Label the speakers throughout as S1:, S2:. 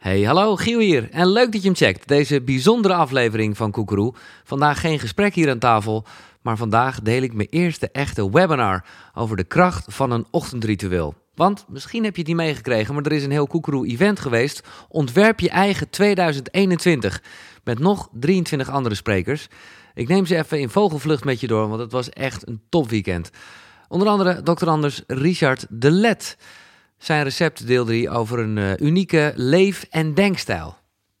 S1: Hey, hallo, Giel hier. En leuk dat je hem checkt. Deze bijzondere aflevering van Koekeroe. Vandaag geen gesprek hier aan tafel, maar vandaag deel ik mijn eerste echte webinar over de kracht van een ochtendritueel. Want misschien heb je het niet meegekregen, maar er is een heel Koekeroe-event geweest. Ontwerp je eigen 2021. Met nog 23 andere sprekers. Ik neem ze even in vogelvlucht met je door, want het was echt een topweekend. Onder andere Dr. Anders Richard de Let. Zijn recept deelde hij over een uh, unieke leef- en denkstijl.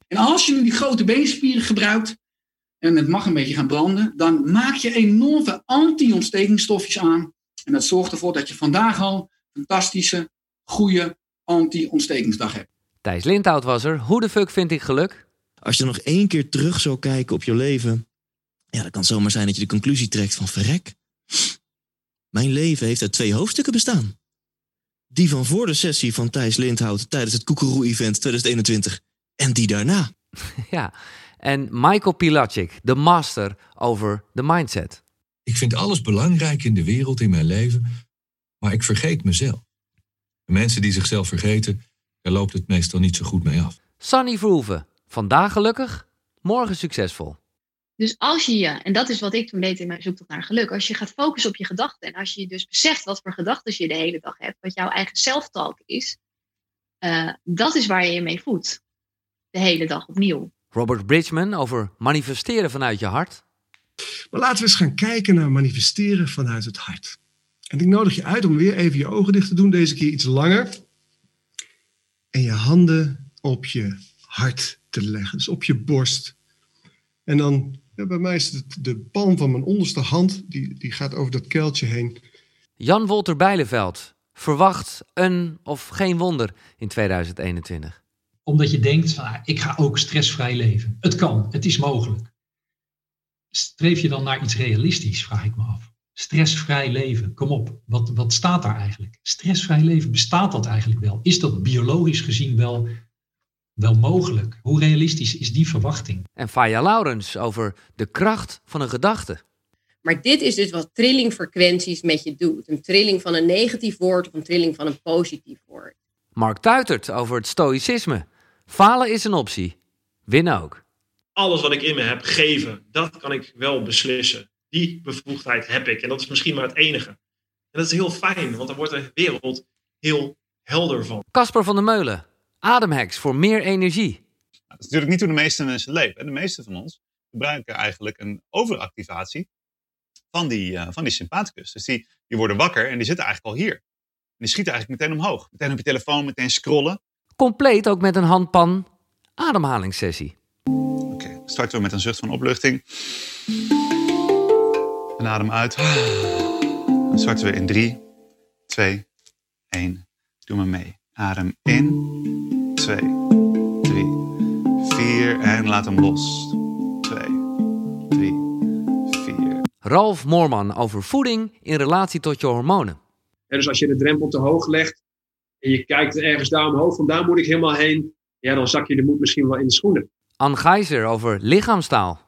S2: En als je nu die grote beenspieren gebruikt, en het mag een beetje gaan branden, dan maak je enorm veel anti-ontstekingsstofjes aan. En dat zorgt ervoor dat je vandaag al een fantastische, goede anti-ontstekingsdag hebt.
S1: Thijs Lindhout was er. Hoe de fuck vind ik geluk?
S3: Als je nog één keer terug zou kijken op je leven, ja, dan kan het zomaar zijn dat je de conclusie trekt van verrek. Mijn leven heeft uit twee hoofdstukken bestaan. Die van voor de sessie van Thijs Lindhout tijdens het Koekeroe-event 2021 en die daarna.
S1: Ja, en Michael Pilacic, de master over de mindset.
S4: Ik vind alles belangrijk in de wereld, in mijn leven, maar ik vergeet mezelf. De mensen die zichzelf vergeten, daar loopt het meestal niet zo goed mee af.
S1: Sunny Verhoeven, vandaag gelukkig, morgen succesvol.
S5: Dus als je je, en dat is wat ik toen deed in mijn zoektocht naar geluk, als je gaat focussen op je gedachten en als je dus beseft wat voor gedachten je de hele dag hebt, wat jouw eigen self-talk is, uh, dat is waar je je mee voedt. De hele dag opnieuw.
S1: Robert Bridgman over manifesteren vanuit je hart.
S6: Maar laten we eens gaan kijken naar manifesteren vanuit het hart. En ik nodig je uit om weer even je ogen dicht te doen, deze keer iets langer. En je handen op je hart te leggen, dus op je borst. En dan ja, bij mij is het de palm van mijn onderste hand, die, die gaat over dat kuiltje heen.
S1: Jan Wolter Bijleveld verwacht een of geen wonder in 2021.
S7: Omdat je denkt van, ah, ik ga ook stressvrij leven. Het kan, het is mogelijk. Streef je dan naar iets realistisch, vraag ik me af. Stressvrij leven, kom op, wat, wat staat daar eigenlijk? Stressvrij leven, bestaat dat eigenlijk wel? Is dat biologisch gezien wel wel mogelijk? Hoe realistisch is die verwachting?
S1: En Faya Laurens over de kracht van een gedachte.
S8: Maar dit is dus wat trillingfrequenties met je doet. Een trilling van een negatief woord of een trilling van een positief woord.
S1: Mark Tuitert over het stoïcisme. Falen is een optie. Winnen ook.
S9: Alles wat ik in me heb, geven, dat kan ik wel beslissen. Die bevoegdheid heb ik. En dat is misschien maar het enige. En dat is heel fijn, want dan wordt de wereld heel helder van.
S1: Casper van der Meulen, Ademhacks voor meer energie.
S10: Dat is natuurlijk niet hoe de meeste mensen leven. De meeste van ons gebruiken eigenlijk een overactivatie van die, uh, van die sympathicus. Dus die, die worden wakker en die zitten eigenlijk al hier. En die schieten eigenlijk meteen omhoog. Meteen op je telefoon, meteen scrollen.
S1: Compleet ook met een handpan ademhalingssessie.
S10: Oké, okay, starten we met een zucht van opluchting. En adem uit. Dan starten we in 3, 2, 1. Doe maar mee. Adem in. 2, 3, 4 en laat hem los. 2, 3, 4.
S1: Ralf Moorman over voeding in relatie tot je hormonen.
S11: En dus als je de drempel te hoog legt en je kijkt ergens daar omhoog, van daar moet ik helemaal heen, ja, dan zak je de moed misschien wel in de schoenen.
S1: Anne Geiser over lichaamstaal.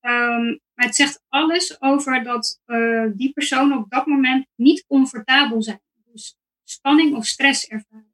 S12: Um, maar het zegt alles over dat uh, die personen op dat moment niet comfortabel zijn. Dus spanning of stress ervaren.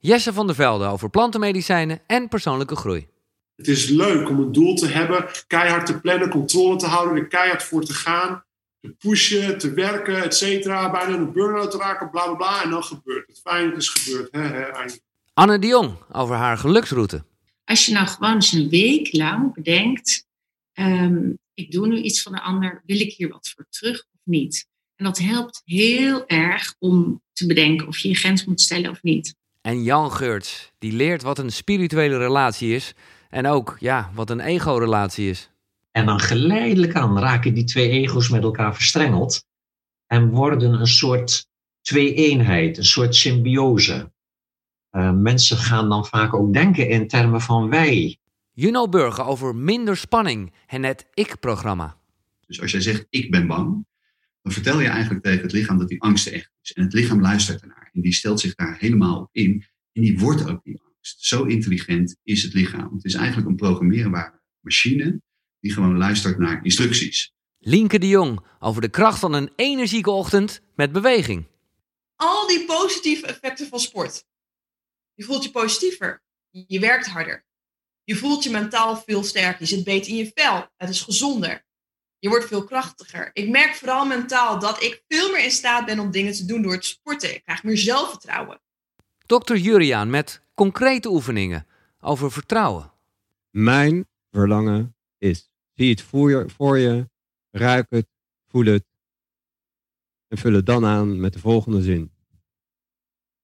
S1: Jesse van der Velde over plantenmedicijnen en persoonlijke groei.
S13: Het is leuk om een doel te hebben, keihard te plannen, controle te houden, er keihard voor te gaan, te pushen, te werken, et cetera. Bijna een burn-out te raken, bla bla bla. En dan gebeurt het. Fijn, het is gebeurd. He, he,
S1: Anne de Jong over haar geluksroute.
S14: Als je nou gewoon eens een week lang bedenkt: um, ik doe nu iets van de ander, wil ik hier wat voor terug of niet? En dat helpt heel erg om te bedenken of je je grens moet stellen of niet.
S1: En Jan Geurts, die leert wat een spirituele relatie is. En ook, ja, wat een ego-relatie is.
S15: En dan geleidelijk aan raken die twee ego's met elkaar verstrengeld. En worden een soort twee-eenheid, een soort symbiose. Uh, mensen gaan dan vaak ook denken in termen van wij.
S1: Juno Burger over minder spanning en het ik-programma.
S16: Dus als jij zegt ik ben bang, dan vertel je eigenlijk tegen het lichaam dat die angst echt is. En het lichaam luistert ernaar en die stelt zich daar helemaal op in en die wordt ook die angst. Zo intelligent is het lichaam. Het is eigenlijk een programmeerbare machine die gewoon luistert naar instructies.
S1: Linke de Jong over de kracht van een energieke ochtend met beweging.
S17: Al die positieve effecten van sport. Je voelt je positiever. Je werkt harder. Je voelt je mentaal veel sterker. Je zit beter in je vel. Het is gezonder. Je wordt veel krachtiger. Ik merk vooral mentaal dat ik veel meer in staat ben om dingen te doen door het sporten. Ik krijg meer zelfvertrouwen.
S1: Dr. Juriaan met concrete oefeningen over vertrouwen.
S18: Mijn verlangen is. Zie het voor je, voor je, ruik het, voel het en vul het dan aan met de volgende zin.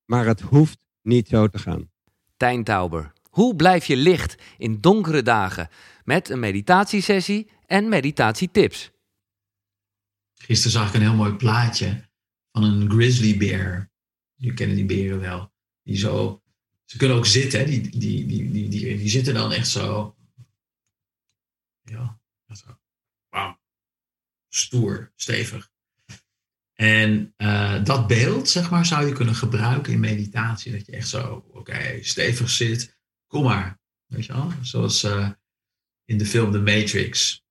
S18: Maar het hoeft niet zo te gaan.
S1: Tijn Tauber. Hoe blijf je licht in donkere dagen? Met een meditatiesessie en meditatietips.
S3: Gisteren zag ik een heel mooi plaatje van een grizzlybeer. Je kennen die beren wel. Die zo, ze kunnen ook zitten? Die, die, die, die, die, die, zitten dan echt zo. Ja, zo. Stoer, stevig. En eh, dat beeld, zeg maar, zou je kunnen gebruiken in meditatie. Dat je echt zo, oké, stevig zit. Kom maar. Weet je wel? Zoals eh, in de film The Matrix.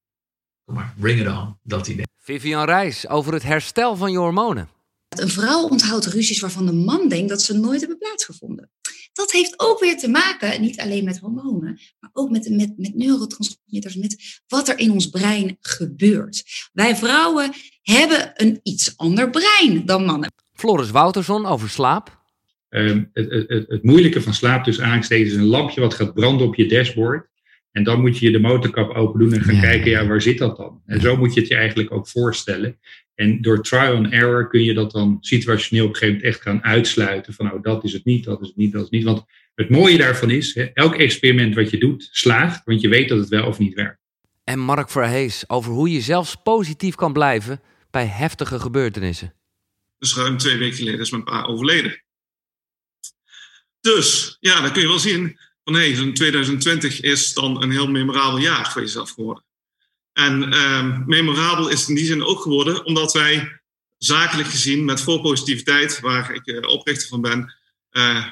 S3: Kom maar, bring it on. Dat idee.
S1: Vivian Reis over het herstel van je hormonen.
S19: Een vrouw onthoudt ruzies waarvan de man denkt dat ze nooit hebben plaatsgevonden. Dat heeft ook weer te maken, niet alleen met hormonen, maar ook met, met, met neurotransmitters, met wat er in ons brein gebeurt. Wij vrouwen hebben een iets ander brein dan mannen.
S1: Floris Wouterson over slaap.
S20: Um, het, het, het, moeilijke van slaap dus aansteken is een lampje wat gaat branden op je dashboard. En dan moet je de motorkap open doen en gaan kijken, ja, waar zit dat dan? En zo moet je het je eigenlijk ook voorstellen. En door trial and error kun je dat dan situationeel op een gegeven moment echt gaan uitsluiten. Van, nou, dat is het niet, dat is het niet, dat is het niet. Want het mooie daarvan is, hè, elk experiment wat je doet, slaagt. Want je weet dat het wel of niet werkt.
S1: En Mark Verhees over hoe je zelfs positief kan blijven bij heftige gebeurtenissen.
S21: Dus ruim twee weken geleden is mijn pa overleden. Dus, ja, dan kun je wel zien van hé, hey, 2020 is dan een heel memorabel jaar voor jezelf geworden. En uh, memorabel is het in die zin ook geworden omdat wij zakelijk gezien met vol positiviteit, waar ik uh, oprichter van ben, uh,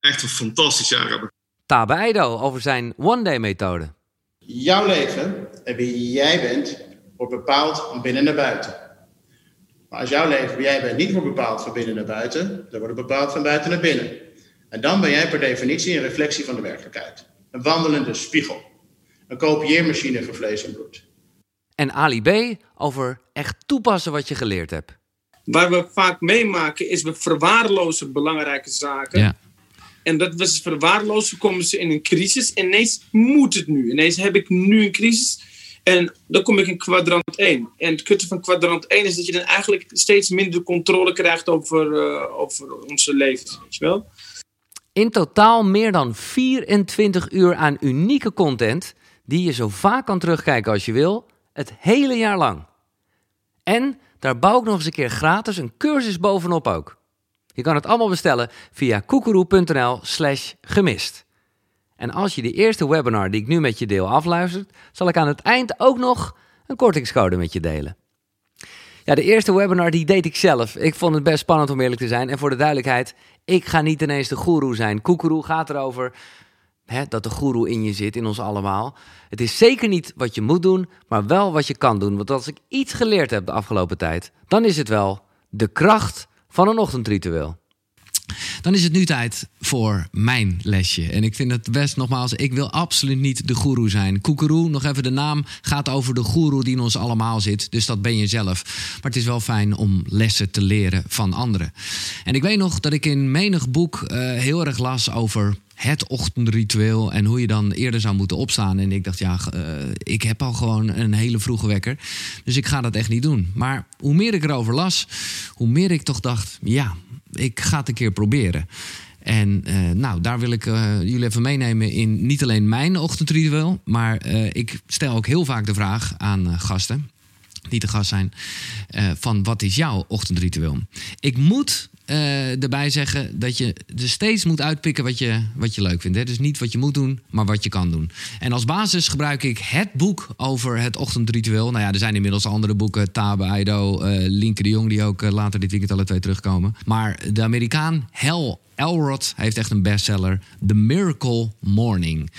S21: echt een fantastisch jaar hebben.
S1: Tabe Eido over zijn one-day-methode.
S22: Jouw leven en wie jij bent, wordt bepaald van binnen naar buiten. Maar als jouw leven wie jij bent niet wordt bepaald van binnen naar buiten, dan wordt het bepaald van buiten naar binnen. En dan ben jij per definitie een reflectie van de werkelijkheid. Een wandelende spiegel. Een kopieermachine voor vlees en bloed.
S1: En Ali B. over echt toepassen wat je geleerd hebt.
S9: Waar we vaak meemaken is we verwaarlozen belangrijke zaken.
S1: Ja.
S9: En dat we ze verwaarlozen, komen ze in een crisis. En ineens moet het nu. Ineens heb ik nu een crisis. En dan kom ik in kwadrant 1. En het kutte van kwadrant 1 is dat je dan eigenlijk steeds minder controle krijgt over, uh, over onze leven. Weet je wel?
S1: In totaal meer dan 24 uur aan unieke content die je zo vaak kan terugkijken als je wil, het hele jaar lang. En daar bouw ik nog eens een keer gratis een cursus bovenop ook. Je kan het allemaal bestellen via koekeroe.nl slash gemist. En als je de eerste webinar die ik nu met je deel afluistert, zal ik aan het eind ook nog een kortingscode met je delen. Ja, de eerste webinar die deed ik zelf. Ik vond het best spannend om eerlijk te zijn. En voor de duidelijkheid, ik ga niet ineens de goeroe zijn. Koekeroe gaat erover hè, dat de goeroe in je zit, in ons allemaal. Het is zeker niet wat je moet doen, maar wel wat je kan doen. Want als ik iets geleerd heb de afgelopen tijd, dan is het wel de kracht van een ochtendritueel. Dan is het nu tijd voor mijn lesje. En ik vind het best nogmaals, ik wil absoluut niet de goeroe zijn. Koekeroe, nog even de naam, gaat over de goeroe die in ons allemaal zit. Dus dat ben je zelf. Maar het is wel fijn om lessen te leren van anderen. En ik weet nog dat ik in menig boek uh, heel erg las over het ochtendritueel en hoe je dan eerder zou moeten opstaan. En ik dacht, ja, uh, ik heb al gewoon een hele vroege wekker. Dus ik ga dat echt niet doen. Maar hoe meer ik erover las, hoe meer ik toch dacht, ja, ik ga het een keer proberen. En uh, nou, daar wil ik uh, jullie even meenemen in niet alleen mijn ochtendritueel, maar uh, ik stel ook heel vaak de vraag aan gasten die te gast zijn: van wat is jouw ochtendritueel? Ik moet uh, erbij zeggen dat je er steeds moet uitpikken wat je, wat je leuk vindt. Hè? Dus niet wat je moet doen, maar wat je kan doen. En als basis gebruik ik het boek over het ochtendritueel. Nou ja, er zijn inmiddels andere boeken. Tabe Aido, uh, Linke de Jong, die ook uh, later dit weekend alle twee terugkomen. Maar de Amerikaan Hal Elrod heeft echt een bestseller. The Miracle Morning.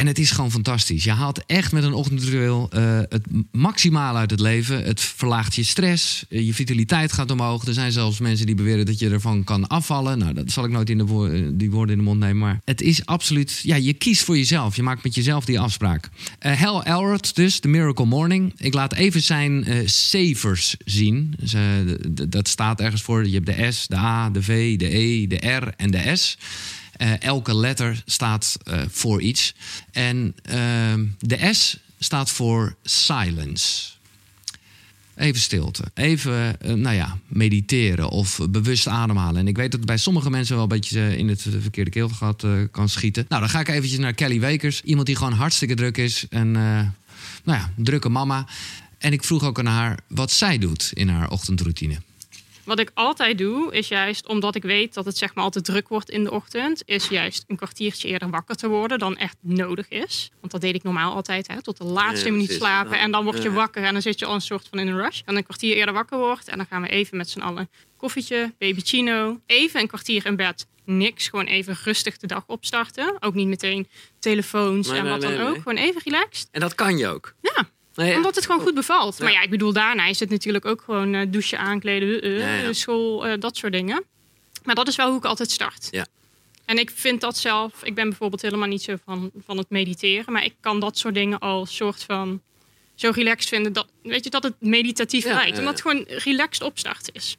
S1: En het is gewoon fantastisch. Je haalt echt met een ochtendritueel eh, het maximale uit het leven. Het verlaagt je stress, eh, je vitaliteit gaat omhoog. Er zijn zelfs mensen die beweren dat je ervan kan afvallen. Nou, dat zal ik nooit in de eh, die woorden in de mond nemen. Maar het is absoluut, ja, je kiest voor jezelf. Je maakt met jezelf die afspraak. Eh Hal Elrod dus, The Miracle Morning. Ik laat even zijn savers zien. Dus, dat staat ergens voor. Je hebt de S, de A, de V, de E, de R en de S. Eh, elke letter staat eh, voor iets. En ehm, de S staat voor silence. Even stilte. Even, eh, nou ja, mediteren of bewust ademhalen. En ik weet dat bij sommige mensen wel een beetje eh, in het verkeerde keelgat eh, kan schieten. Nou, dan ga ik eventjes naar Kelly Wekers. Iemand die gewoon hartstikke druk is. En, eh, nou ja, drukke mama. En ik vroeg ook aan haar wat zij doet in haar ochtendroutine.
S23: Wat ik altijd doe, is juist omdat ik weet dat het zeg maar altijd druk wordt in de ochtend, is juist een kwartiertje eerder wakker te worden dan echt nodig is. Want dat deed ik normaal altijd, hè, tot de laatste
S24: Ja,
S23: minuut slapen. En dan word je
S24: Ja.
S23: wakker en dan zit je al een soort van in een rush. Dan een kwartier eerder wakker wordt en dan gaan we even met z'n allen koffietje, babychino, even een kwartier in bed. Niks, gewoon even rustig de dag opstarten. Ook niet meteen telefoons
S24: Nee,
S23: en
S24: nee,
S23: wat dan ook. Gewoon even relaxed.
S1: En dat kan je ook.
S23: Ja.
S1: Nee,
S23: Omdat het gewoon goed bevalt.
S1: Ja.
S23: Maar ja, ik bedoel, daarna is het natuurlijk ook gewoon eh, douchen, aankleden, eh,
S1: Ja, ja.
S23: school, eh, dat soort dingen. Maar dat is wel hoe ik altijd start.
S1: Ja.
S23: En ik vind dat zelf, ik ben bijvoorbeeld helemaal niet zo van, van het mediteren, maar ik kan dat soort dingen als soort van zo relaxed vinden dat, weet je, dat het meditatief
S1: Ja,
S23: lijkt. Omdat het gewoon relaxed opstarten is.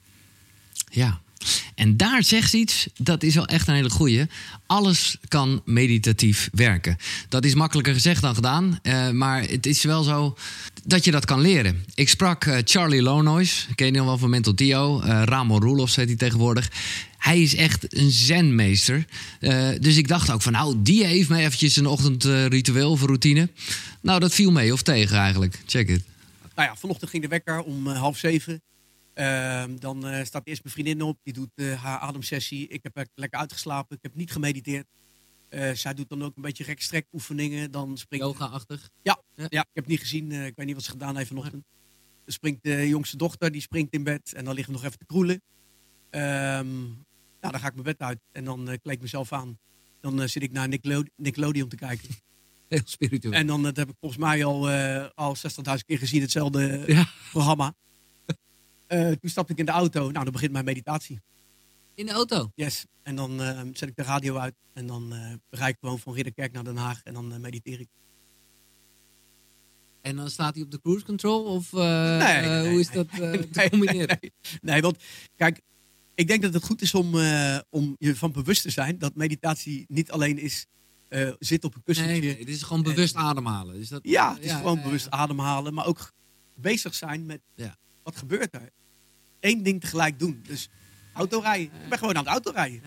S1: Ja. En daar zegt ze iets, dat is wel echt een hele goeie. Alles kan meditatief werken. Dat is makkelijker gezegd dan gedaan. eh, maar het is wel zo dat je dat kan leren. Ik sprak eh, Charlie Lonois, ken je nog wel van Mental Tio. eh Ramon Roelofs heet hij tegenwoordig. Hij is echt een zenmeester. Dus ik dacht ook van, nou, die heeft me eventjes een ochtendritueel of routine. Nou, dat viel mee of tegen eigenlijk. Check it.
S25: Nou ja, vanochtend ging de wekker om half zeven. Ehm, dan eh, staat eerst mijn vriendin op. Die doet eh, haar ademsessie. Ik heb echt lekker uitgeslapen. Ik heb niet gemediteerd. Eh, zij doet dan ook een beetje rekstrek oefeningen. Dan springt...
S1: Yoga-achtig?
S25: Ja, ja. ik heb niet gezien. Eh, ik weet niet wat ze gedaan heeft vanochtend. Dan springt de jongste dochter, die springt in bed. En dan liggen we nog even te kroelen. Nou, dan ga ik mijn bed uit. En dan eh, kleed ik mezelf aan. Dan eh, zit ik naar Nickelode- Nickelodeon te kijken.
S1: Heel spiritueel.
S25: En dan eh, dat heb ik volgens mij al, eh al 60.000 keer gezien, hetzelfde programma. Eh, toen stapte ik in de auto. Nou, dan begint mijn meditatie.
S1: In de auto?
S25: Yes. En dan eh, zet ik de radio uit. En dan eh rijd ik gewoon van Ridderkerk naar Den Haag. En dan mediteer ik.
S1: En dan staat hij op de cruise control? Of
S25: Nee, nee,
S1: hoe is dat te combineren?
S25: Nee, nee, want kijk, ik denk dat het goed is om, om je van bewust te zijn dat meditatie niet alleen is zitten op een kussentje.
S1: Nee, nee, het is gewoon bewust ademhalen. Is dat,
S25: Ja, het is
S1: ja,
S25: gewoon
S1: ja,
S25: bewust ademhalen, maar ook bezig zijn met
S1: Ja.
S25: wat gebeurt er. Eén ding tegelijk doen. Dus autorijden. Ik ben gewoon aan het autorijden.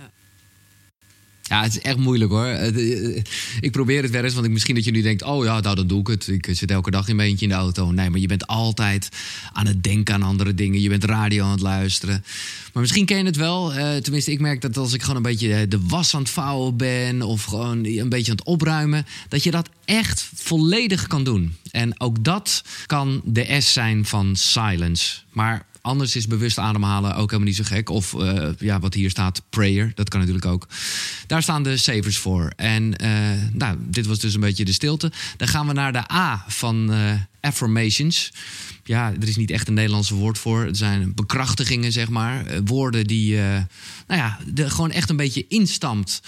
S1: Ja, het is echt moeilijk hoor. Het, eh, Ik probeer het wel eens, want ik, misschien dat je nu denkt... oh ja, nou dan doe ik het. Ik zit elke dag in mijn eentje in de auto. Nee, maar je bent altijd aan het denken aan andere dingen. Je bent radio aan het luisteren. Maar misschien ken je het wel. eh, tenminste, ik merk dat als ik gewoon een beetje eh, de was aan het vouwen ben... of gewoon een beetje aan het opruimen... dat je dat echt volledig kan doen. En ook dat kan de S zijn van silence. Maar Anders is bewust ademhalen ook helemaal niet zo gek. Of eh, ja, wat hier staat, prayer. Dat kan natuurlijk ook. Daar staan de savers voor. En eh, nou, dit was dus een beetje de stilte. Dan gaan we naar de A van eh, affirmations. Ja, er is niet echt een Nederlandse woord voor. Het zijn bekrachtigingen, zeg maar. Woorden die, nou ja, de, gewoon echt een beetje instamt.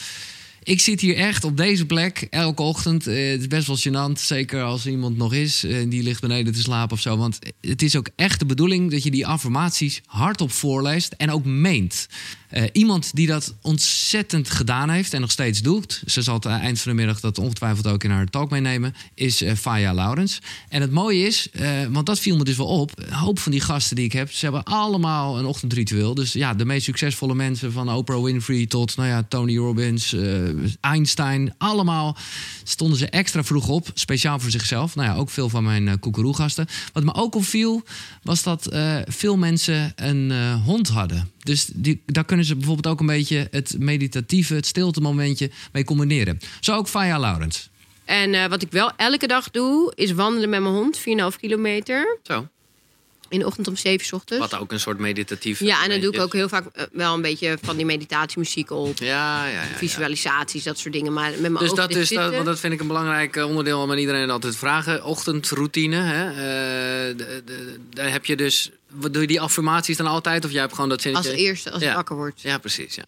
S1: Ik zit hier echt op deze plek elke ochtend. Eh, het is best wel gênant, zeker als iemand nog is en die ligt beneden te slapen of zo. Want het is ook echt de bedoeling dat je die affirmaties hardop voorleest en ook meent. Eh, iemand die dat ontzettend gedaan heeft en nog steeds doet, ze zal het eind van de middag dat ongetwijfeld ook in haar talk meenemen, is eh Faya Laurens. En het mooie is, eh, want dat viel me dus wel op, een hoop van die gasten die ik heb, ze hebben allemaal een ochtendritueel. Dus ja, de meest succesvolle mensen van Oprah Winfrey tot nou ja, Tony Robbins, eh, Einstein, allemaal stonden ze extra vroeg op, speciaal voor zichzelf. Nou ja, ook veel van mijn uh, koekeroegasten. Wat me ook opviel, was dat eh, veel mensen een eh, hond hadden. Dus die, daar kunnen ze bijvoorbeeld ook een beetje het meditatieve, het stilte momentje mee combineren. Zo ook Faya Laurens.
S8: En eh, wat ik wel elke dag doe, is wandelen met mijn hond, 4,5 kilometer.
S1: Zo.
S8: In de ochtend om 7 's ochtends.
S26: Wat ook een soort meditatief...
S8: Ja, en dan doe ik ook heel vaak eh, wel een beetje van die meditatiemuziek op.
S26: Ja, ja, ja.
S8: Visualisaties, dat soort dingen. Maar met mijn
S26: Dus dat, is, dat, want dat vind ik een belangrijk eh, onderdeel om aan iedereen altijd vragen. Ochtendroutine. Hè? Eh, de- de- daar heb je dus. Wat doe je die affirmaties dan altijd? Of jij hebt gewoon dat zinnetje?
S8: Als eerste, als wakker word.
S26: Ja, precies. Ja.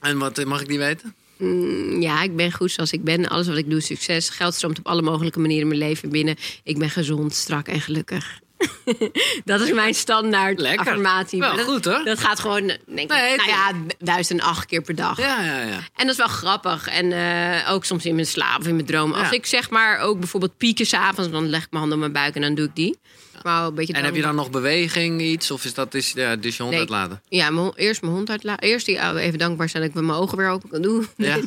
S26: En wat mag ik die weten?
S8: Mm, ja, ik ben goed zoals ik ben. Alles wat ik doe, succes. Geld stroomt op alle mogelijke manieren mijn leven binnen. Ik ben gezond, strak en gelukkig. dat is mijn standaard
S26: Lekker.
S8: affirmatie.
S26: Wel
S8: dat,
S26: goed, hoor.
S8: Dat gaat gewoon, denk ik, nou ja, duizend en acht keer per dag.
S26: Ja, ja, ja.
S8: En dat is wel grappig. En eh, ook soms in mijn slaap of in mijn droom. Als ik zeg maar ook bijvoorbeeld pieken s'avonds... dan leg ik mijn hand op mijn buik en dan doe ik die. Maar een beetje
S26: En heb je dan nog beweging, iets? Of is dat is, ja, dus je hond
S8: Nee.
S26: uitlaten?
S8: Ja, mijn eerst mijn hond uitlaten. Eerst die, even dankbaar zijn dat ik met mijn ogen weer open kan doen.
S26: Ja.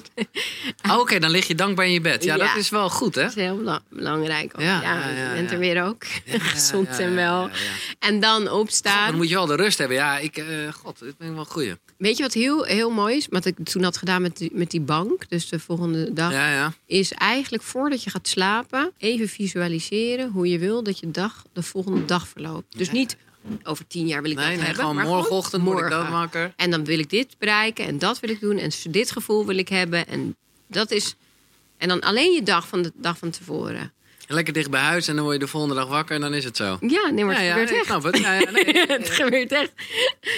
S26: Oh, Oké, dan lig je dankbaar in je bed. Ja,
S8: Ja.
S26: dat is wel goed, hè?
S8: Dat is heel bela- belangrijk. ook.
S26: Ja,
S8: Ja, je bent er weer ook. Gezond en wel. En dan opstaan.
S26: Dan moet je wel de rust hebben. Ja, ik, eh, god, dit ben wel goeie.
S8: Weet je wat heel, heel mooi is? Wat ik toen had gedaan met die, met die bank, dus de volgende dag,
S26: Ja, ja.
S8: is eigenlijk voordat je gaat slapen, even visualiseren hoe je wil dat je dag de volgende dag verloopt. Dus niet over tien jaar wil ik
S26: Nee,
S8: dat
S26: nee,
S8: hebben.
S26: gewoon
S8: maar
S26: morgenochtend word ik dat
S8: morgen.
S26: wakker.
S8: En dan wil ik dit bereiken en dat wil ik doen en dit gevoel wil ik hebben. En dat is. En dan alleen je dag van de dag van tevoren.
S26: Lekker dicht bij huis en dan word je de volgende dag wakker en dan is het zo.
S8: Ja, nee, maar het
S26: Ja,
S8: gebeurt echt.
S26: snap het. Ja, ja, nee.
S8: het gebeurt echt.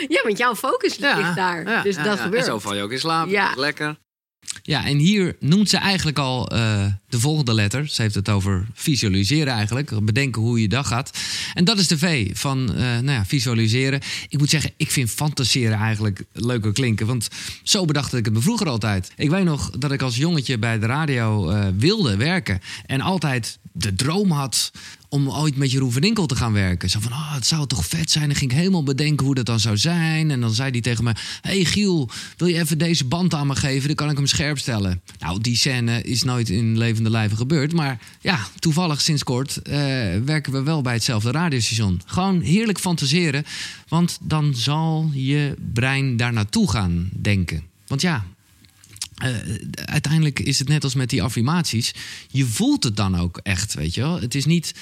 S8: Ja, want jouw focus ligt daar. Dus dat
S26: ja.
S8: gebeurt.
S26: En zo val je ook in slaap.
S8: Ja.
S26: Dat is lekker.
S1: Ja, en hier noemt ze eigenlijk al eh, de volgende letter. Ze heeft het over visualiseren eigenlijk. Bedenken hoe je dag gaat. En dat is de V van eh, nou ja, visualiseren. Ik moet zeggen, ik vind fantaseren eigenlijk leuker klinken. Want zo bedacht ik het me vroeger altijd. Ik weet nog dat ik als jongetje bij de radio eh, wilde werken. En altijd de droom had om ooit met Jeroen van Inkel te gaan werken. Zo van, oh, het zou toch vet zijn. Dan ging ik helemaal bedenken hoe dat dan zou zijn. En dan zei hij tegen me, hey Giel, wil je even deze band aan me geven? Dan kan ik hem scherp stellen. Nou, die scène is nooit in levende lijven gebeurd. Maar ja, toevallig sinds kort eh, werken we wel bij hetzelfde radiostation. Gewoon heerlijk fantaseren. Want dan zal je brein daar naartoe gaan denken. Want ja, eh, uiteindelijk is het net als met die affirmaties. Je voelt het dan ook echt, weet je wel. Het is niet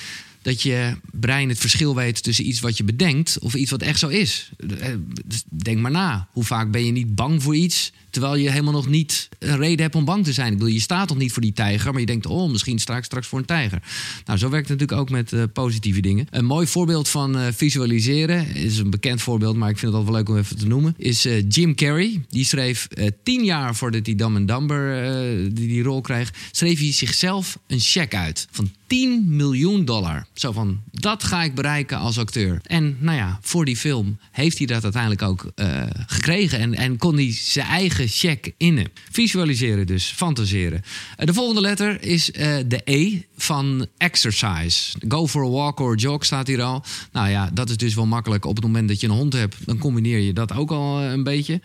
S1: dat je brein het verschil weet tussen iets wat je bedenkt of iets wat echt zo is. Eh, dus Denk maar na. Hoe vaak ben je niet bang voor iets terwijl je helemaal nog niet een reden hebt om bang te zijn? Ik bedoel, je staat nog niet voor die tijger, maar je denkt, oh, misschien straks straks voor een tijger. Nou, zo werkt het natuurlijk ook met eh, positieve dingen. Een mooi voorbeeld van eh, visualiseren is een bekend voorbeeld, maar ik vind het altijd wel leuk om even te noemen. Is Jim Carrey. Die schreef tien jaar voordat hij Dumb and Dumber eh, die, die rol kreeg, schreef hij zichzelf een cheque uit van 10 miljoen dollar. Zo van, dat ga ik bereiken als acteur. En nou ja, voor die film heeft hij dat uiteindelijk ook eh, gekregen. En, en kon hij zijn eigen cheque innen. Visualiseren dus, fantaseren. Eh, de volgende letter is eh, de E van exercise. Go for a walk or a jog staat hier al. Nou ja, dat is dus wel makkelijk. Op het moment dat je een hond hebt, dan combineer je dat ook al een beetje.